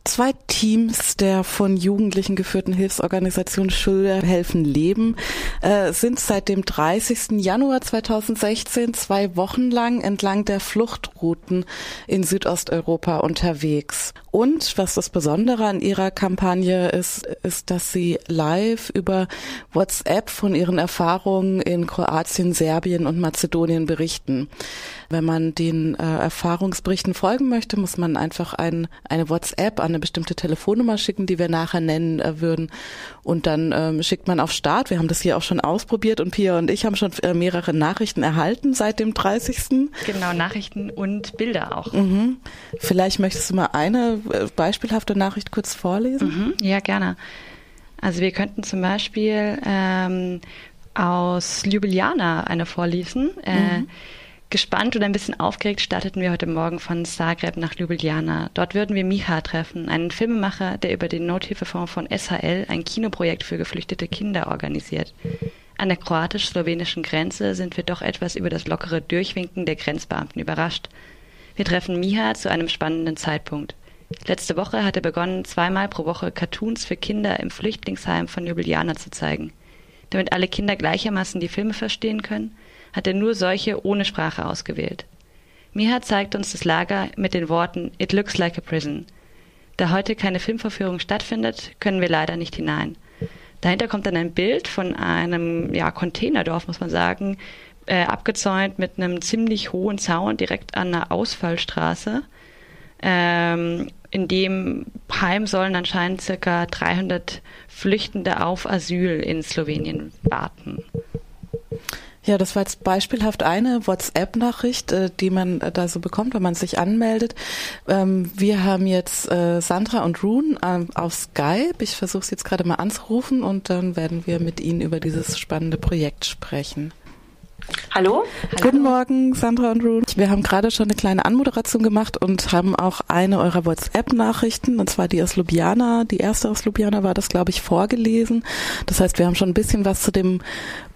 Zwei Teams der von Jugendlichen geführten Hilfsorganisation Schüler helfen Leben äh, sind seit dem 30. Januar 2016 zwei Wochen lang entlang der Fluchtrouten in Südosteuropa unterwegs. Und was das Besondere an ihrer Kampagne ist, ist, dass sie live über WhatsApp von ihren Erfahrungen in Kroatien, Serbien und Mazedonien berichten. Wenn man den äh, Erfahrungsberichten folgen möchte, muss man einfach ein, eine WhatsApp an eine bestimmte Telefonnummer schicken, die wir nachher nennen äh, würden. Und dann ähm, schickt man auf Start. Wir haben das hier auch schon ausprobiert und Pia und ich haben schon äh, mehrere Nachrichten erhalten seit dem 30. Genau, Nachrichten und Bilder auch. Mhm. Vielleicht möchtest du mal eine äh, beispielhafte Nachricht kurz vorlesen? Mhm, ja, gerne. Also wir könnten zum Beispiel ähm, aus Ljubljana eine vorlesen. Äh, Mhm. Gespannt und ein bisschen aufgeregt starteten wir heute Morgen von Zagreb nach Ljubljana. Dort würden wir Micha treffen, einen Filmemacher, der über den Nothilfefonds von SHL ein Kinoprojekt für geflüchtete Kinder organisiert. An der kroatisch-slowenischen Grenze sind wir doch etwas über das lockere Durchwinken der Grenzbeamten überrascht. Wir treffen Miha zu einem spannenden Zeitpunkt. Letzte Woche hat er begonnen, zweimal pro Woche Cartoons für Kinder im Flüchtlingsheim von Ljubljana zu zeigen. Damit alle Kinder gleichermaßen die Filme verstehen können, hat er nur solche ohne Sprache ausgewählt. Miha zeigt uns das Lager mit den Worten It looks like a prison. Da heute keine Filmvorführung stattfindet, können wir leider nicht hinein. Dahinter kommt dann ein Bild von einem ja, Containerdorf, muss man sagen, äh, abgezäunt mit einem ziemlich hohen Zaun direkt an einer Ausfallstraße. Ähm, in dem Heim sollen anscheinend circa 300 Flüchtende auf Asyl in Slowenien warten. Ja, das war jetzt beispielhaft eine WhatsApp-Nachricht, äh, die man äh, da so bekommt, wenn man sich anmeldet. Ähm, wir haben jetzt äh, Sandra und Rune ähm, auf Skype. Ich versuche es jetzt gerade mal anzurufen und dann werden wir mit Ihnen über dieses spannende Projekt sprechen. Hallo? Guten Morgen, Sandra und Rune. Wir haben gerade schon eine kleine Anmoderation gemacht und haben auch eine eurer WhatsApp-Nachrichten, und zwar die aus Ljubljana, die erste aus Ljubljana war das, glaube ich, vorgelesen. Das heißt, wir haben schon ein bisschen was zu dem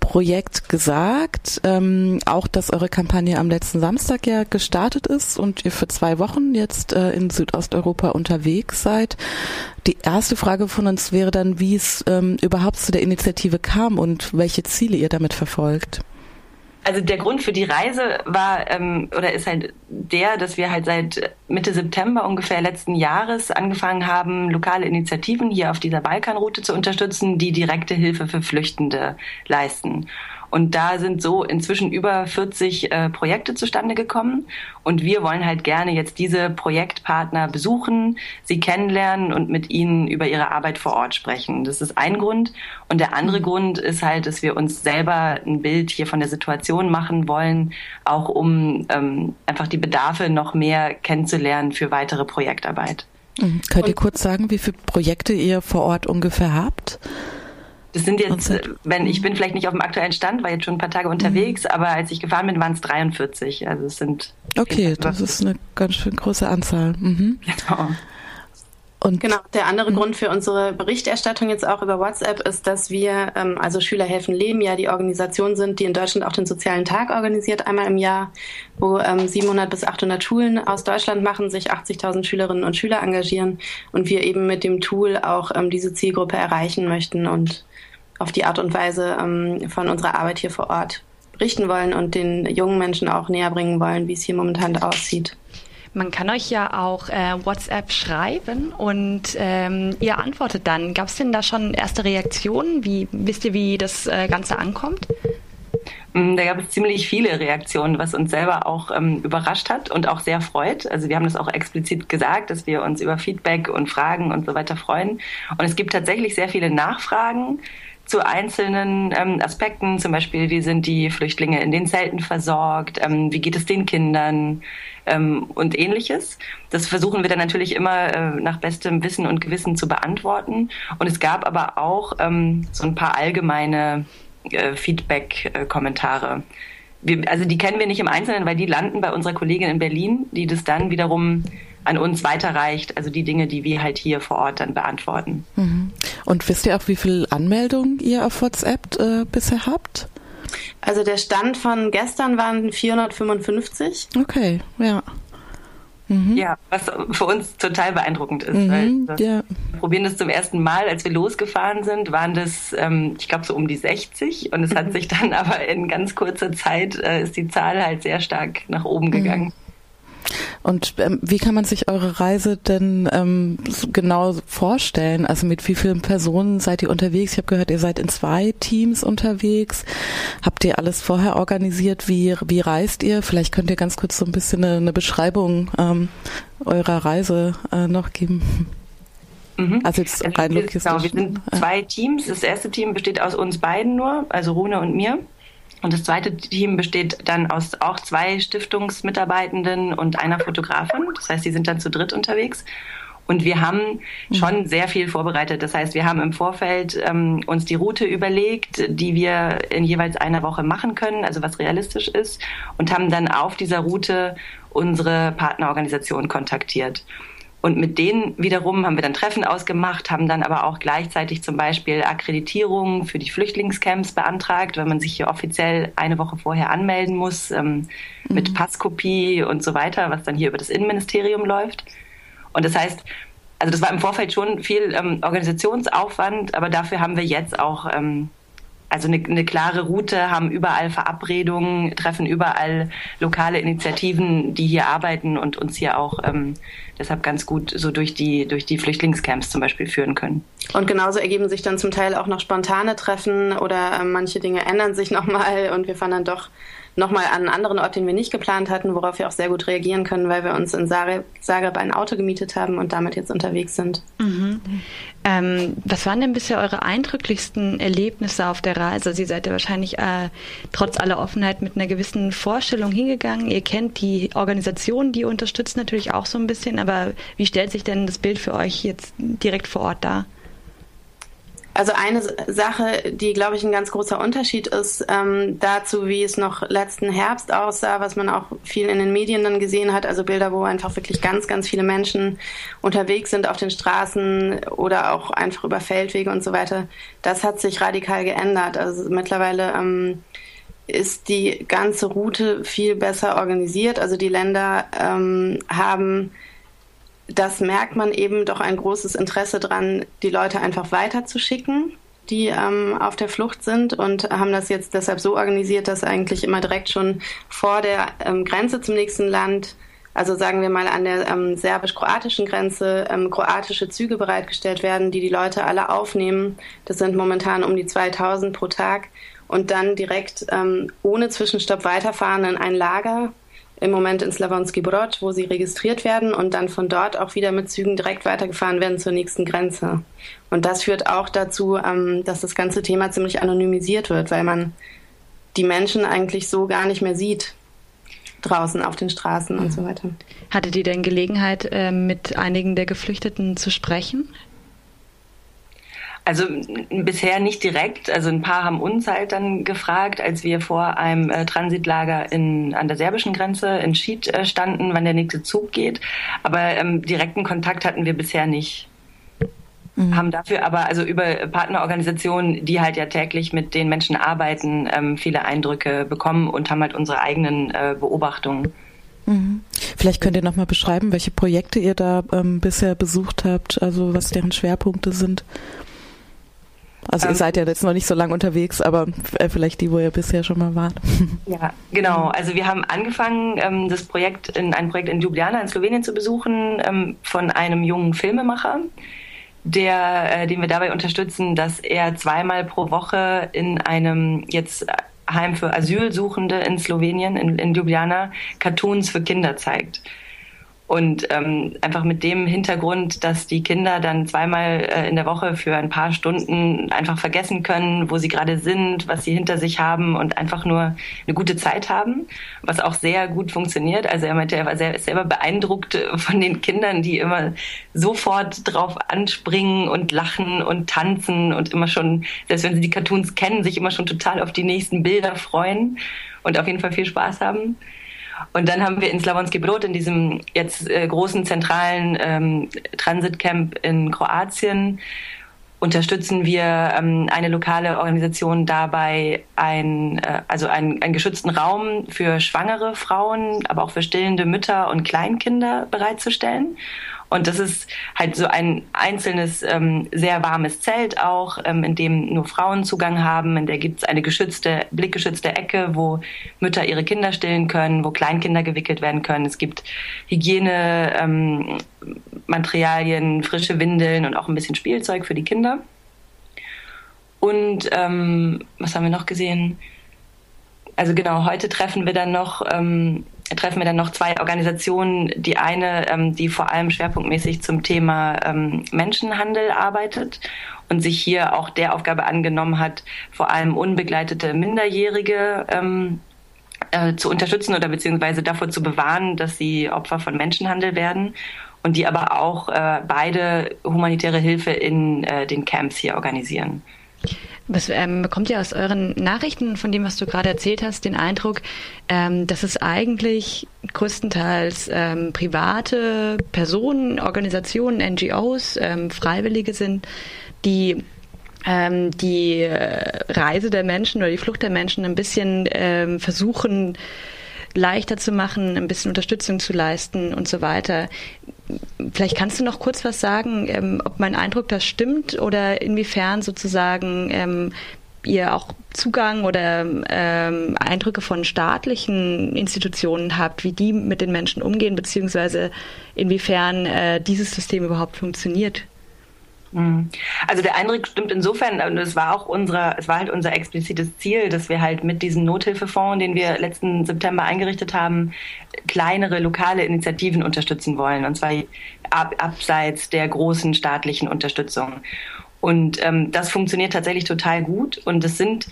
Projekt gesagt. Ähm, auch, dass eure Kampagne am letzten Samstag ja gestartet ist und ihr für zwei Wochen jetzt äh, in Südosteuropa unterwegs seid. Die erste Frage von uns wäre dann, wie es ähm, überhaupt zu der Initiative kam und welche Ziele ihr damit verfolgt. Also der Grund für die Reise war ähm, oder ist halt der, dass wir halt seit Mitte September ungefähr letzten Jahres angefangen haben, lokale Initiativen hier auf dieser Balkanroute zu unterstützen, die direkte Hilfe für Flüchtende leisten. Und da sind so inzwischen über 40 äh, Projekte zustande gekommen. Und wir wollen halt gerne jetzt diese Projektpartner besuchen, sie kennenlernen und mit ihnen über ihre Arbeit vor Ort sprechen. Das ist ein Grund. Und der andere Grund ist halt, dass wir uns selber ein Bild hier von der Situation machen wollen, auch um ähm, einfach die Bedarfe noch mehr kennenzulernen für weitere Projektarbeit. Mhm. Könnt ihr kurz sagen, wie viele Projekte ihr vor Ort ungefähr habt? Das sind jetzt, wenn ich bin vielleicht nicht auf dem aktuellen Stand, war jetzt schon ein paar Tage unterwegs, mhm. aber als ich gefahren bin, waren es 43. Also es sind okay, das ist eine ganz schön große Anzahl. Mhm. Genau. Und genau, der andere Grund für unsere Berichterstattung jetzt auch über WhatsApp ist, dass wir, ähm, also Schüler helfen Leben, ja die Organisation sind, die in Deutschland auch den sozialen Tag organisiert, einmal im Jahr, wo ähm, 700 bis 800 Schulen aus Deutschland machen, sich 80.000 Schülerinnen und Schüler engagieren und wir eben mit dem Tool auch ähm, diese Zielgruppe erreichen möchten und auf die Art und Weise ähm, von unserer Arbeit hier vor Ort berichten wollen und den jungen Menschen auch näher bringen wollen, wie es hier momentan aussieht. Man kann euch ja auch äh, WhatsApp schreiben und ähm, ihr antwortet dann. Gab es denn da schon erste Reaktionen? Wie wisst ihr, wie das äh, Ganze ankommt? Mm, da gab es ziemlich viele Reaktionen, was uns selber auch ähm, überrascht hat und auch sehr freut. Also wir haben das auch explizit gesagt, dass wir uns über Feedback und Fragen und so weiter freuen. Und es gibt tatsächlich sehr viele Nachfragen zu einzelnen ähm, Aspekten, zum Beispiel, wie sind die Flüchtlinge in den Zelten versorgt, ähm, wie geht es den Kindern, ähm, und ähnliches. Das versuchen wir dann natürlich immer äh, nach bestem Wissen und Gewissen zu beantworten. Und es gab aber auch ähm, so ein paar allgemeine äh, Feedback-Kommentare. also die kennen wir nicht im Einzelnen, weil die landen bei unserer Kollegin in Berlin, die das dann wiederum an uns weiterreicht, also die Dinge, die wir halt hier vor Ort dann beantworten. Mhm. Und wisst ihr auch, wie viele Anmeldungen ihr auf WhatsApp äh, bisher habt? Also der Stand von gestern waren 455. Okay, ja. Mhm. Ja, was für uns total beeindruckend ist. Mhm, weil ja. Wir probieren das zum ersten Mal, als wir losgefahren sind, waren das, ähm, ich glaube, so um die 60 und es hat sich dann [LAUGHS] aber in ganz kurzer Zeit äh, ist die Zahl halt sehr stark nach oben gegangen. Und ähm, wie kann man sich eure Reise denn ähm, genau vorstellen? Also mit wie vielen Personen seid ihr unterwegs? Ich habe gehört, ihr seid in zwei Teams unterwegs. Habt ihr alles vorher organisiert? Wie, wie reist ihr? Vielleicht könnt ihr ganz kurz so ein bisschen eine, eine Beschreibung ähm, eurer Reise äh, noch geben. Mhm. Also jetzt also rein wir, genau, wir sind zwei Teams. Das erste Team besteht aus uns beiden nur, also Rune und mir. Und das zweite Team besteht dann aus auch zwei Stiftungsmitarbeitenden und einer Fotografin. Das heißt, die sind dann zu dritt unterwegs. Und wir haben schon sehr viel vorbereitet. Das heißt, wir haben im Vorfeld ähm, uns die Route überlegt, die wir in jeweils einer Woche machen können, also was realistisch ist, und haben dann auf dieser Route unsere Partnerorganisation kontaktiert. Und mit denen wiederum haben wir dann Treffen ausgemacht, haben dann aber auch gleichzeitig zum Beispiel Akkreditierung für die Flüchtlingscamps beantragt, weil man sich hier offiziell eine Woche vorher anmelden muss ähm, mhm. mit Passkopie und so weiter, was dann hier über das Innenministerium läuft. Und das heißt, also das war im Vorfeld schon viel ähm, Organisationsaufwand, aber dafür haben wir jetzt auch ähm, also eine, eine klare Route, haben überall Verabredungen, treffen überall lokale Initiativen, die hier arbeiten und uns hier auch ähm, deshalb ganz gut so durch die, durch die Flüchtlingscamps zum Beispiel führen können. Und genauso ergeben sich dann zum Teil auch noch spontane Treffen oder äh, manche Dinge ändern sich nochmal und wir fahren dann doch nochmal an einen anderen Ort, den wir nicht geplant hatten, worauf wir auch sehr gut reagieren können, weil wir uns in Zagreb, ein Auto gemietet haben und damit jetzt unterwegs sind. Mhm. Ähm, was waren denn bisher eure eindrücklichsten Erlebnisse auf der Reise? Sie seid ja wahrscheinlich äh, trotz aller Offenheit mit einer gewissen Vorstellung hingegangen. Ihr kennt die Organisation, die unterstützt natürlich auch so ein bisschen, aber wie stellt sich denn das Bild für euch jetzt direkt vor Ort dar? Also eine Sache, die, glaube ich, ein ganz großer Unterschied ist ähm, dazu, wie es noch letzten Herbst aussah, was man auch viel in den Medien dann gesehen hat, also Bilder, wo einfach wirklich ganz, ganz viele Menschen unterwegs sind auf den Straßen oder auch einfach über Feldwege und so weiter. Das hat sich radikal geändert. Also mittlerweile ähm, ist die ganze Route viel besser organisiert. Also die Länder ähm, haben das merkt man eben doch ein großes Interesse dran, die Leute einfach weiterzuschicken, die ähm, auf der Flucht sind und haben das jetzt deshalb so organisiert, dass eigentlich immer direkt schon vor der ähm, Grenze zum nächsten Land, also sagen wir mal an der ähm, serbisch-kroatischen Grenze, ähm, kroatische Züge bereitgestellt werden, die die Leute alle aufnehmen. Das sind momentan um die 2000 pro Tag und dann direkt ähm, ohne Zwischenstopp weiterfahren in ein Lager im Moment in Slavonski Brod, wo sie registriert werden und dann von dort auch wieder mit Zügen direkt weitergefahren werden zur nächsten Grenze. Und das führt auch dazu, ähm, dass das ganze Thema ziemlich anonymisiert wird, weil man die Menschen eigentlich so gar nicht mehr sieht draußen auf den Straßen und so weiter. Hattet ihr denn Gelegenheit, äh, mit einigen der Geflüchteten zu sprechen? Also bisher nicht direkt. Also ein paar haben uns halt dann gefragt, als wir vor einem äh, Transitlager in, an der serbischen Grenze in Schied äh, standen, wann der nächste Zug geht. Aber ähm, direkten Kontakt hatten wir bisher nicht. Mhm. Haben dafür aber also über Partnerorganisationen, die halt ja täglich mit den Menschen arbeiten, ähm, viele Eindrücke bekommen und haben halt unsere eigenen äh, Beobachtungen. Mhm. Vielleicht könnt ihr nochmal beschreiben, welche Projekte ihr da ähm, bisher besucht habt, also was deren Schwerpunkte sind. Also ihr ähm, seid ja jetzt noch nicht so lange unterwegs, aber äh, vielleicht die, wo ihr bisher schon mal wart. Ja, genau. Also wir haben angefangen, ähm, das Projekt in ein Projekt in Ljubljana in Slowenien zu besuchen ähm, von einem jungen Filmemacher, der, äh, den wir dabei unterstützen, dass er zweimal pro Woche in einem jetzt Heim für Asylsuchende in Slowenien, in, in Ljubljana, Cartoons für Kinder zeigt. Und ähm, einfach mit dem Hintergrund, dass die Kinder dann zweimal äh, in der Woche für ein paar Stunden einfach vergessen können, wo sie gerade sind, was sie hinter sich haben und einfach nur eine gute Zeit haben, was auch sehr gut funktioniert. Also er meinte, er war sehr, selber beeindruckt von den Kindern, die immer sofort drauf anspringen und lachen und tanzen und immer schon, selbst wenn sie die Cartoons kennen, sich immer schon total auf die nächsten Bilder freuen und auf jeden Fall viel Spaß haben. Und dann haben wir in Slavonski Brod, in diesem jetzt äh, großen zentralen ähm, Transitcamp in Kroatien, unterstützen wir ähm, eine lokale Organisation dabei, ein, äh, also einen, einen geschützten Raum für schwangere Frauen, aber auch für stillende Mütter und Kleinkinder bereitzustellen. Und das ist halt so ein einzelnes, ähm, sehr warmes Zelt auch, ähm, in dem nur Frauen Zugang haben. In der gibt es eine geschützte, blickgeschützte Ecke, wo Mütter ihre Kinder stillen können, wo Kleinkinder gewickelt werden können. Es gibt Hygienematerialien, ähm, frische Windeln und auch ein bisschen Spielzeug für die Kinder. Und ähm, was haben wir noch gesehen? Also genau, heute treffen wir dann noch ähm, treffen wir dann noch zwei Organisationen. Die eine, ähm, die vor allem schwerpunktmäßig zum Thema ähm, Menschenhandel arbeitet und sich hier auch der Aufgabe angenommen hat, vor allem unbegleitete Minderjährige ähm, äh, zu unterstützen oder beziehungsweise davor zu bewahren, dass sie Opfer von Menschenhandel werden und die aber auch äh, beide humanitäre Hilfe in äh, den Camps hier organisieren. Was ähm, bekommt ihr aus euren Nachrichten, von dem, was du gerade erzählt hast, den Eindruck, ähm, dass es eigentlich größtenteils ähm, private Personen, Organisationen, NGOs, ähm, Freiwillige sind, die ähm, die äh, Reise der Menschen oder die Flucht der Menschen ein bisschen ähm, versuchen, leichter zu machen, ein bisschen Unterstützung zu leisten und so weiter. Vielleicht kannst du noch kurz was sagen, ähm, ob mein Eindruck das stimmt oder inwiefern sozusagen ähm, ihr auch Zugang oder ähm, Eindrücke von staatlichen Institutionen habt, wie die mit den Menschen umgehen, beziehungsweise inwiefern äh, dieses System überhaupt funktioniert. Mhm. Also der Eindruck stimmt insofern, und es war auch unser, es war halt unser explizites Ziel, dass wir halt mit diesem Nothilfefonds, den wir letzten September eingerichtet haben, kleinere lokale Initiativen unterstützen wollen, und zwar ab, abseits der großen staatlichen Unterstützung. Und ähm, das funktioniert tatsächlich total gut. Und es sind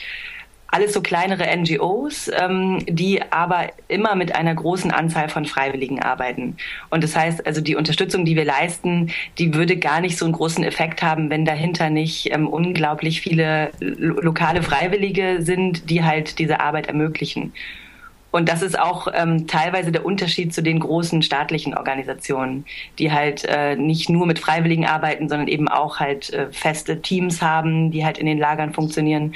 alles so kleinere NGOs, ähm, die aber immer mit einer großen Anzahl von Freiwilligen arbeiten. Und das heißt, also die Unterstützung, die wir leisten, die würde gar nicht so einen großen Effekt haben, wenn dahinter nicht ähm, unglaublich viele lo lokale Freiwillige sind, die halt diese Arbeit ermöglichen. Und das ist auch ähm, teilweise der Unterschied zu den großen staatlichen Organisationen, die halt äh, nicht nur mit Freiwilligen arbeiten, sondern eben auch halt äh, feste Teams haben, die halt in den Lagern funktionieren.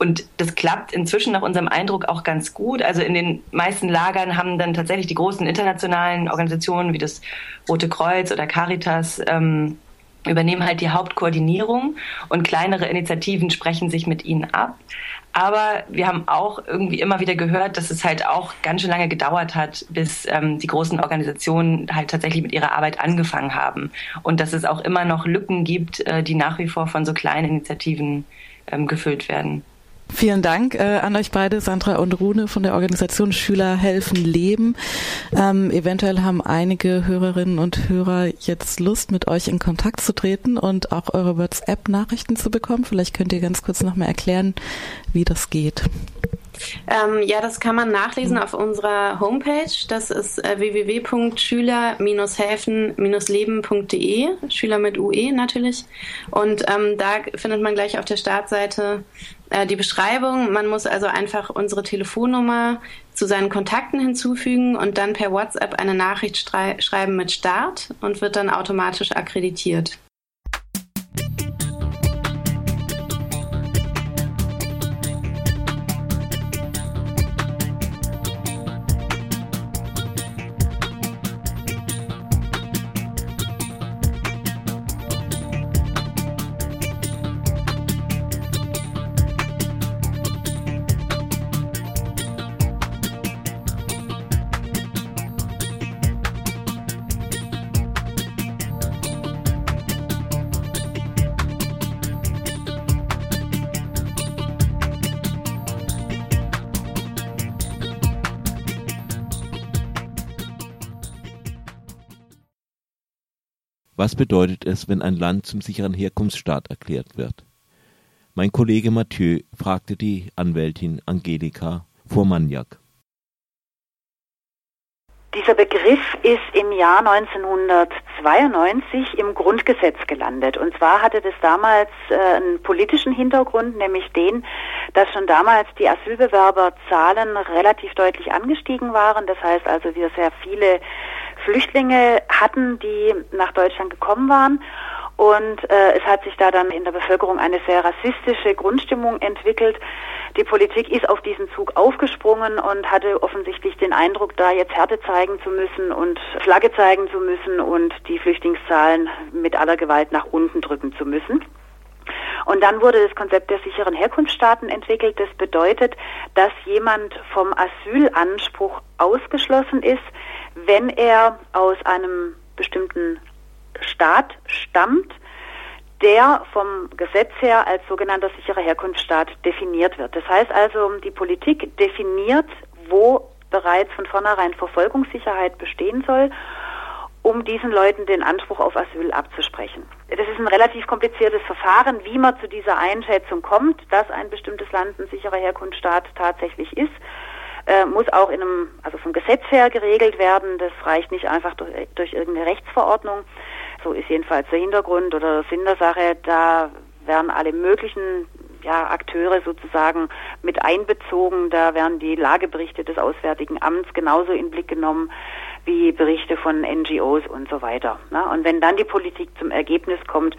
Und das klappt inzwischen nach unserem Eindruck auch ganz gut. Also in den meisten Lagern haben dann tatsächlich die großen internationalen Organisationen wie das Rote Kreuz oder Caritas ähm, übernehmen halt die Hauptkoordinierung und kleinere Initiativen sprechen sich mit ihnen ab. Aber wir haben auch irgendwie immer wieder gehört, dass es halt auch ganz schön lange gedauert hat, bis ähm, die großen Organisationen halt tatsächlich mit ihrer Arbeit angefangen haben. Und dass es auch immer noch Lücken gibt, äh, die nach wie vor von so kleinen Initiativen ähm, gefüllt werden. Vielen Dank äh, an euch beide, Sandra und Rune von der Organisation Schüler helfen Leben. Ähm, eventuell haben einige Hörerinnen und Hörer jetzt Lust, mit euch in Kontakt zu treten und auch eure WhatsApp-Nachrichten zu bekommen. Vielleicht könnt ihr ganz kurz nochmal erklären, wie das geht. Ähm, ja, das kann man nachlesen auf unserer Homepage. Das ist äh, www.schüler-helfen-leben.de. Schüler mit UE natürlich. Und ähm, da findet man gleich auf der Startseite äh, die Beschreibung. Man muss also einfach unsere Telefonnummer zu seinen Kontakten hinzufügen und dann per WhatsApp eine Nachricht schreiben mit Start und wird dann automatisch akkreditiert. Was bedeutet es, wenn ein Land zum sicheren Herkunftsstaat erklärt wird? Mein Kollege Mathieu fragte die Anwältin Angelika Vormaniak. Dieser Begriff ist im Jahr 1992 im Grundgesetz gelandet. Und zwar hatte das damals äh, einen politischen Hintergrund, nämlich den, dass schon damals die Asylbewerberzahlen relativ deutlich angestiegen waren. Das heißt also, wir sehr viele Flüchtlinge hatten, die nach Deutschland gekommen waren. Und äh, es hat sich da dann in der Bevölkerung eine sehr rassistische Grundstimmung entwickelt. Die Politik ist auf diesen Zug aufgesprungen und hatte offensichtlich den Eindruck, da jetzt Härte zeigen zu müssen und Flagge zeigen zu müssen und die Flüchtlingszahlen mit aller Gewalt nach unten drücken zu müssen. Und dann wurde das Konzept der sicheren Herkunftsstaaten entwickelt. Das bedeutet, dass jemand vom Asylanspruch ausgeschlossen ist, wenn er aus einem bestimmten Staat stammt, der vom Gesetz her als sogenannter sicherer Herkunftsstaat definiert wird. Das heißt also, die Politik definiert, wo bereits von vornherein Verfolgungssicherheit bestehen soll, um diesen Leuten den Anspruch auf Asyl abzusprechen. Das ist ein relativ kompliziertes Verfahren, wie man zu dieser Einschätzung kommt, dass ein bestimmtes Land ein sicherer Herkunftsstaat tatsächlich ist äh, muss auch in einem, also vom Gesetz her geregelt werden. Das reicht nicht einfach durch, durch irgendeine Rechtsverordnung. So ist jedenfalls der Hintergrund oder Sinn der Sache. Da werden alle möglichen ja, Akteure sozusagen mit einbezogen. Da werden die Lageberichte des Auswärtigen Amts genauso in Blick genommen wie Berichte von NGOs und so weiter. Und wenn dann die Politik zum Ergebnis kommt,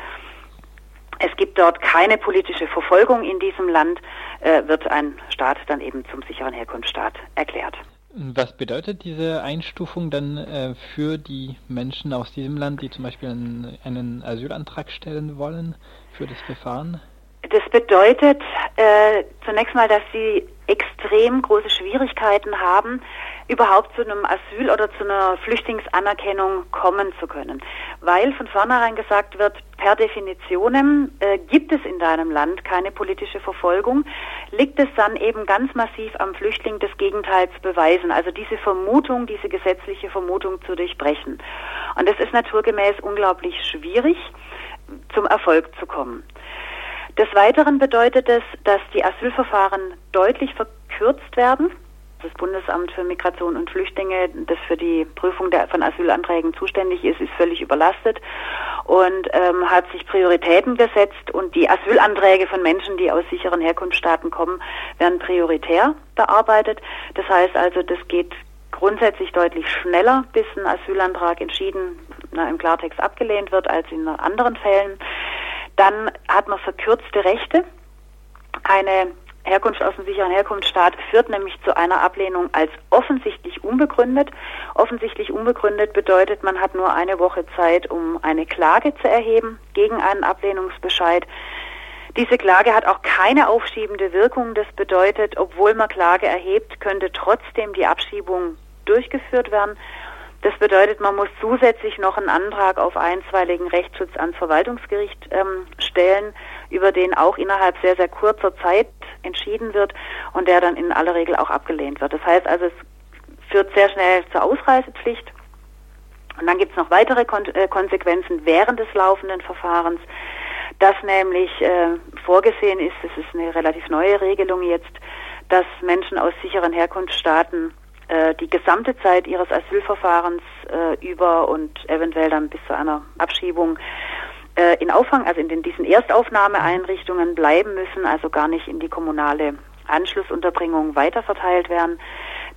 es gibt dort keine politische Verfolgung in diesem Land, äh, wird ein Staat dann eben zum sicheren Herkunftsstaat erklärt. Was bedeutet diese Einstufung dann äh, für die Menschen aus diesem Land, die zum Beispiel einen, einen Asylantrag stellen wollen für das Verfahren? Das bedeutet äh, zunächst mal, dass sie extrem große Schwierigkeiten haben, überhaupt zu einem Asyl oder zu einer Flüchtlingsanerkennung kommen zu können. Weil von vornherein gesagt wird, per Definition äh, gibt es in deinem Land keine politische Verfolgung, liegt es dann eben ganz massiv am Flüchtling des Gegenteils beweisen, also diese Vermutung, diese gesetzliche Vermutung zu durchbrechen. Und es ist naturgemäß unglaublich schwierig, zum Erfolg zu kommen. Des Weiteren bedeutet es, dass die Asylverfahren deutlich verkürzt werden. Das Bundesamt für Migration und Flüchtlinge, das für die Prüfung der, von Asylanträgen zuständig ist, ist völlig überlastet und ähm, hat sich Prioritäten gesetzt. Und die Asylanträge von Menschen, die aus sicheren Herkunftsstaaten kommen, werden prioritär bearbeitet. Das heißt also, das geht grundsätzlich deutlich schneller, bis ein Asylantrag entschieden na, im Klartext abgelehnt wird als in anderen Fällen. Dann hat man verkürzte Rechte. Eine Herkunft aus dem sicheren Herkunftsstaat führt nämlich zu einer Ablehnung als offensichtlich unbegründet. Offensichtlich unbegründet bedeutet, man hat nur eine Woche Zeit, um eine Klage zu erheben gegen einen Ablehnungsbescheid. Diese Klage hat auch keine aufschiebende Wirkung. Das bedeutet, obwohl man Klage erhebt, könnte trotzdem die Abschiebung durchgeführt werden. Das bedeutet, man muss zusätzlich noch einen Antrag auf einstweiligen Rechtsschutz ans Verwaltungsgericht ähm, stellen, über den auch innerhalb sehr, sehr kurzer Zeit entschieden wird und der dann in aller Regel auch abgelehnt wird. Das heißt also, es führt sehr schnell zur Ausreisepflicht. Und dann gibt es noch weitere Kon äh, Konsequenzen während des laufenden Verfahrens, dass nämlich äh, vorgesehen ist, das ist eine relativ neue Regelung jetzt, dass Menschen aus sicheren Herkunftsstaaten die gesamte Zeit ihres Asylverfahrens äh, über und eventuell dann bis zu einer Abschiebung äh, in Auffang, also in den, diesen Erstaufnahmeeinrichtungen bleiben müssen, also gar nicht in die kommunale Anschlussunterbringung weiterverteilt werden.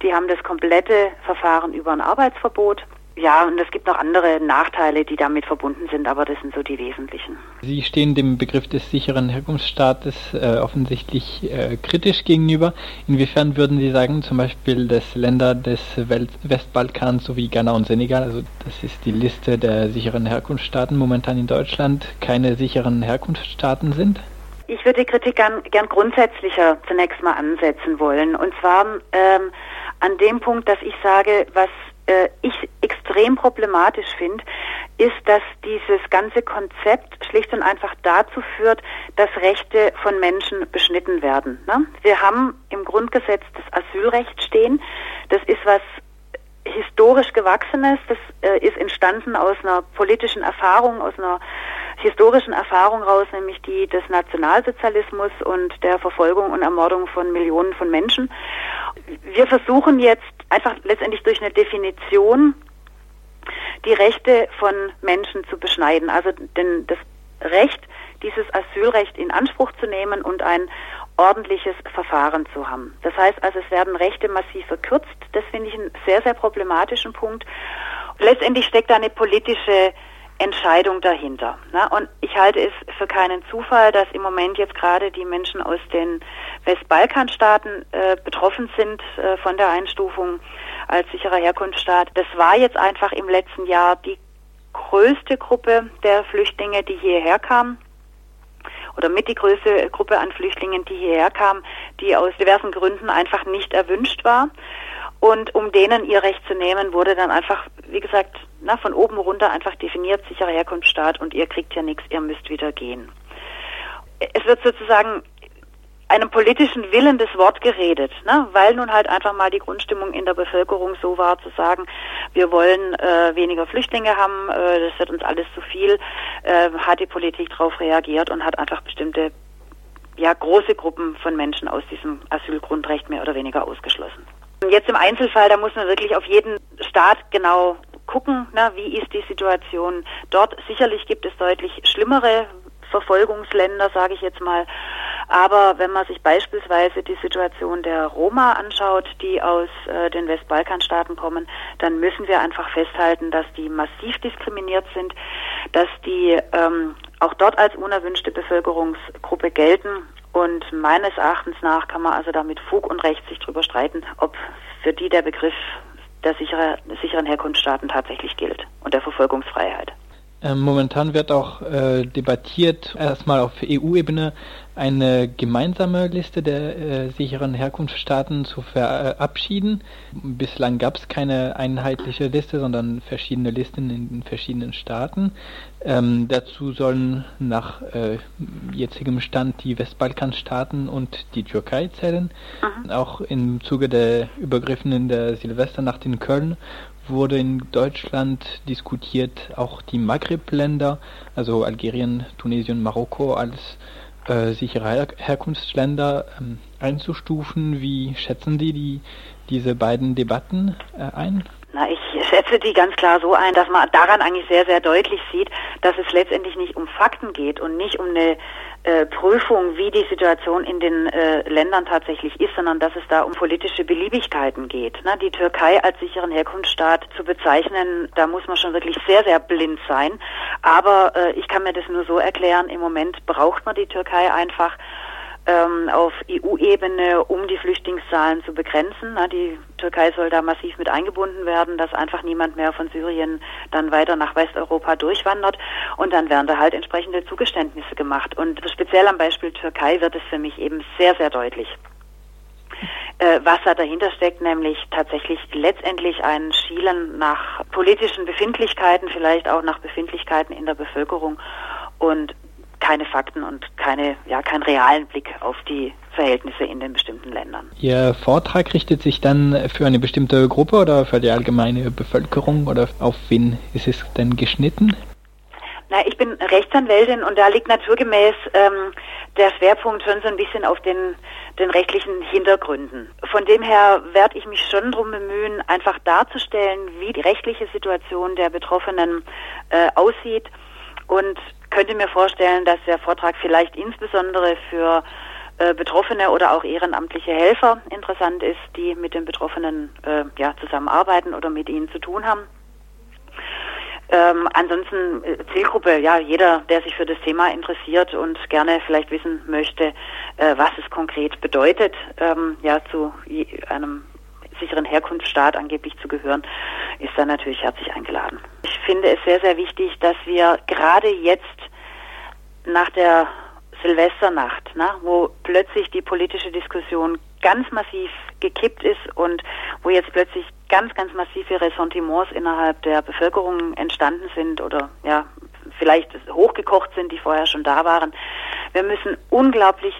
Die haben das komplette Verfahren über ein Arbeitsverbot ja, und es gibt noch andere Nachteile, die damit verbunden sind, aber das sind so die wesentlichen. Sie stehen dem Begriff des sicheren Herkunftsstaates äh, offensichtlich äh, kritisch gegenüber. Inwiefern würden Sie sagen, zum Beispiel, dass Länder des Welt Westbalkans sowie Ghana und Senegal, also das ist die Liste der sicheren Herkunftsstaaten momentan in Deutschland, keine sicheren Herkunftsstaaten sind? Ich würde die Kritik gern, gern grundsätzlicher zunächst mal ansetzen wollen. Und zwar ähm, an dem Punkt, dass ich sage, was äh, ich extrem problematisch finde, ist, dass dieses ganze Konzept schlicht und einfach dazu führt, dass Rechte von Menschen beschnitten werden. Ne? Wir haben im Grundgesetz das Asylrecht stehen. Das ist was historisch gewachsenes. Das äh, ist entstanden aus einer politischen Erfahrung, aus einer historischen Erfahrung raus, nämlich die des Nationalsozialismus und der Verfolgung und Ermordung von Millionen von Menschen. Wir versuchen jetzt einfach letztendlich durch eine Definition die Rechte von Menschen zu beschneiden. Also denn das Recht, dieses Asylrecht in Anspruch zu nehmen und ein ordentliches Verfahren zu haben. Das heißt also, es werden Rechte massiv verkürzt. Das finde ich einen sehr, sehr problematischen Punkt. Letztendlich steckt da eine politische Entscheidung dahinter. Ne? Und ich halte es für keinen Zufall, dass im Moment jetzt gerade die Menschen aus den Westbalkanstaaten äh, betroffen sind äh, von der Einstufung als sicherer Herkunftsstaat. Das war jetzt einfach im letzten Jahr die größte Gruppe der Flüchtlinge, die hierher kamen oder mit die größte Gruppe an Flüchtlingen, die hierher kamen, die aus diversen Gründen einfach nicht erwünscht war. Und um denen ihr Recht zu nehmen, wurde dann einfach, wie gesagt, na, von oben runter einfach definiert, sicherer Herkunftsstaat und ihr kriegt ja nichts, ihr müsst wieder gehen. Es wird sozusagen einem politischen Willen das Wort geredet, ne? weil nun halt einfach mal die Grundstimmung in der Bevölkerung so war, zu sagen, wir wollen äh, weniger Flüchtlinge haben, äh, das wird uns alles zu viel, äh, hat die Politik darauf reagiert und hat einfach bestimmte ja, große Gruppen von Menschen aus diesem Asylgrundrecht mehr oder weniger ausgeschlossen. Jetzt im Einzelfall, da muss man wirklich auf jeden Staat genau gucken, ne, wie ist die Situation dort. Sicherlich gibt es deutlich schlimmere Verfolgungsländer, sage ich jetzt mal. Aber wenn man sich beispielsweise die Situation der Roma anschaut, die aus äh, den Westbalkanstaaten kommen, dann müssen wir einfach festhalten, dass die massiv diskriminiert sind, dass die ähm, auch dort als unerwünschte Bevölkerungsgruppe gelten. Und meines Erachtens nach kann man also da mit Fug und Recht sich drüber streiten, ob für die der Begriff der, sichere, der sicheren Herkunftsstaaten tatsächlich gilt und der Verfolgungsfreiheit. Ähm, momentan wird auch äh, debattiert, erstmal auf EU-Ebene eine gemeinsame Liste der äh, sicheren Herkunftsstaaten zu verabschieden. Bislang gab es keine einheitliche Liste, sondern verschiedene Listen in den verschiedenen Staaten. Ähm, dazu sollen nach äh, jetzigem Stand die Westbalkanstaaten und die Türkei zählen. Mhm. Auch im Zuge der Übergriffen in der Silvesternacht in Köln wurde in Deutschland diskutiert, auch die Maghreb-Länder, also Algerien, Tunesien, Marokko als äh, sichere Her Herkunftsländer ähm, einzustufen. Wie schätzen Sie die, diese beiden Debatten äh, ein? Na, ich schätze die ganz klar so ein, dass man daran eigentlich sehr, sehr deutlich sieht, dass es letztendlich nicht um Fakten geht und nicht um eine äh, Prüfung, wie die Situation in den äh, Ländern tatsächlich ist, sondern dass es da um politische Beliebigkeiten geht. Ne? Die Türkei als sicheren Herkunftsstaat zu bezeichnen, da muss man schon wirklich sehr, sehr blind sein. Aber äh, ich kann mir das nur so erklären, im Moment braucht man die Türkei einfach ähm, auf EU-Ebene, um die Flüchtlingszahlen zu begrenzen. Na, die Türkei soll da massiv mit eingebunden werden, dass einfach niemand mehr von Syrien dann weiter nach Westeuropa durchwandert. Und dann werden da halt entsprechende Zugeständnisse gemacht. Und speziell am Beispiel Türkei wird es für mich eben sehr, sehr deutlich äh, was da dahinter steckt, nämlich tatsächlich letztendlich ein Schielen nach politischen Befindlichkeiten, vielleicht auch nach Befindlichkeiten in der Bevölkerung. Und keine Fakten und keine, ja, keinen realen Blick auf die Verhältnisse in den bestimmten Ländern. Ihr Vortrag richtet sich dann für eine bestimmte Gruppe oder für die allgemeine Bevölkerung oder auf wen ist es denn geschnitten? Na, ich bin Rechtsanwältin und da liegt naturgemäß ähm, der Schwerpunkt schon so ein bisschen auf den, den rechtlichen Hintergründen. Von dem her werde ich mich schon darum bemühen, einfach darzustellen, wie die rechtliche Situation der Betroffenen äh, aussieht und könnte mir vorstellen, dass der Vortrag vielleicht insbesondere für äh, Betroffene oder auch ehrenamtliche Helfer interessant ist, die mit den Betroffenen äh, ja, zusammenarbeiten oder mit ihnen zu tun haben. Ähm, ansonsten äh, Zielgruppe, ja, jeder, der sich für das Thema interessiert und gerne vielleicht wissen möchte, äh, was es konkret bedeutet, ähm, ja, zu einem sicheren Herkunftsstaat angeblich zu gehören, ist dann natürlich herzlich eingeladen. Ich finde es sehr, sehr wichtig, dass wir gerade jetzt nach der Silvesternacht, ne, wo plötzlich die politische Diskussion ganz massiv gekippt ist und wo jetzt plötzlich ganz, ganz massive Ressentiments innerhalb der Bevölkerung entstanden sind oder ja, vielleicht hochgekocht sind, die vorher schon da waren. Wir müssen unglaublich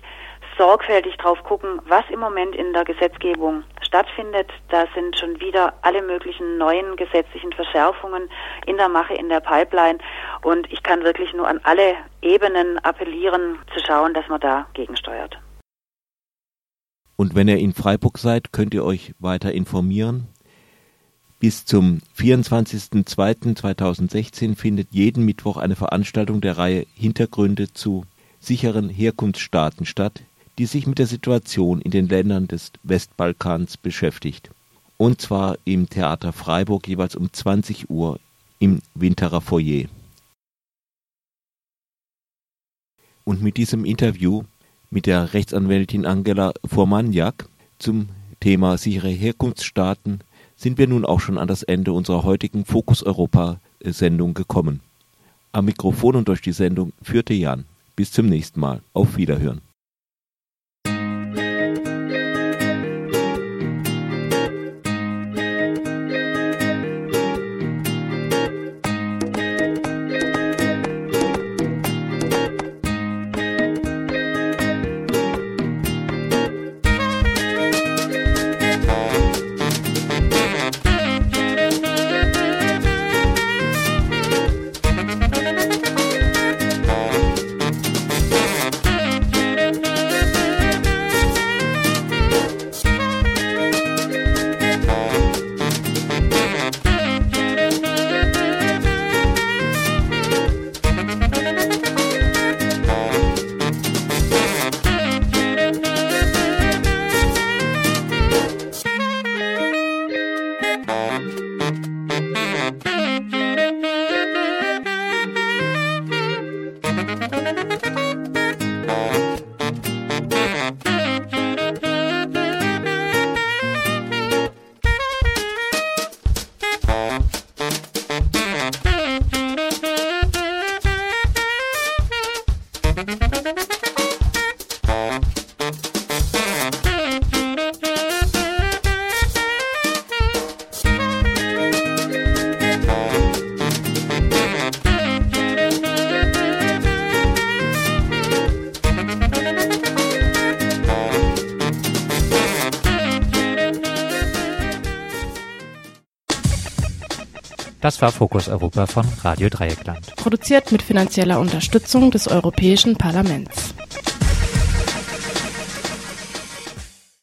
sorgfältig drauf gucken, was im Moment in der Gesetzgebung stattfindet. Da sind schon wieder alle möglichen neuen gesetzlichen Verschärfungen in der Mache, in der Pipeline. Und ich kann wirklich nur an alle Ebenen appellieren, zu schauen, dass man da gegensteuert. Und wenn ihr in Freiburg seid, könnt ihr euch weiter informieren. Bis zum 24.02.2016 findet jeden Mittwoch eine Veranstaltung der Reihe Hintergründe zu sicheren Herkunftsstaaten statt, die sich mit der Situation in den Ländern des Westbalkans beschäftigt. Und zwar im Theater Freiburg jeweils um 20 Uhr im Winterer Foyer. Und mit diesem Interview mit der Rechtsanwältin Angela Formaniak zum Thema sichere Herkunftsstaaten sind wir nun auch schon an das Ende unserer heutigen Fokus Europa Sendung gekommen. Am Mikrofon und durch die Sendung führte Jan. Bis zum nächsten Mal. Auf Wiederhören. War Fokus Europa von Radio Dreieckland. Produziert mit finanzieller Unterstützung des Europäischen Parlaments.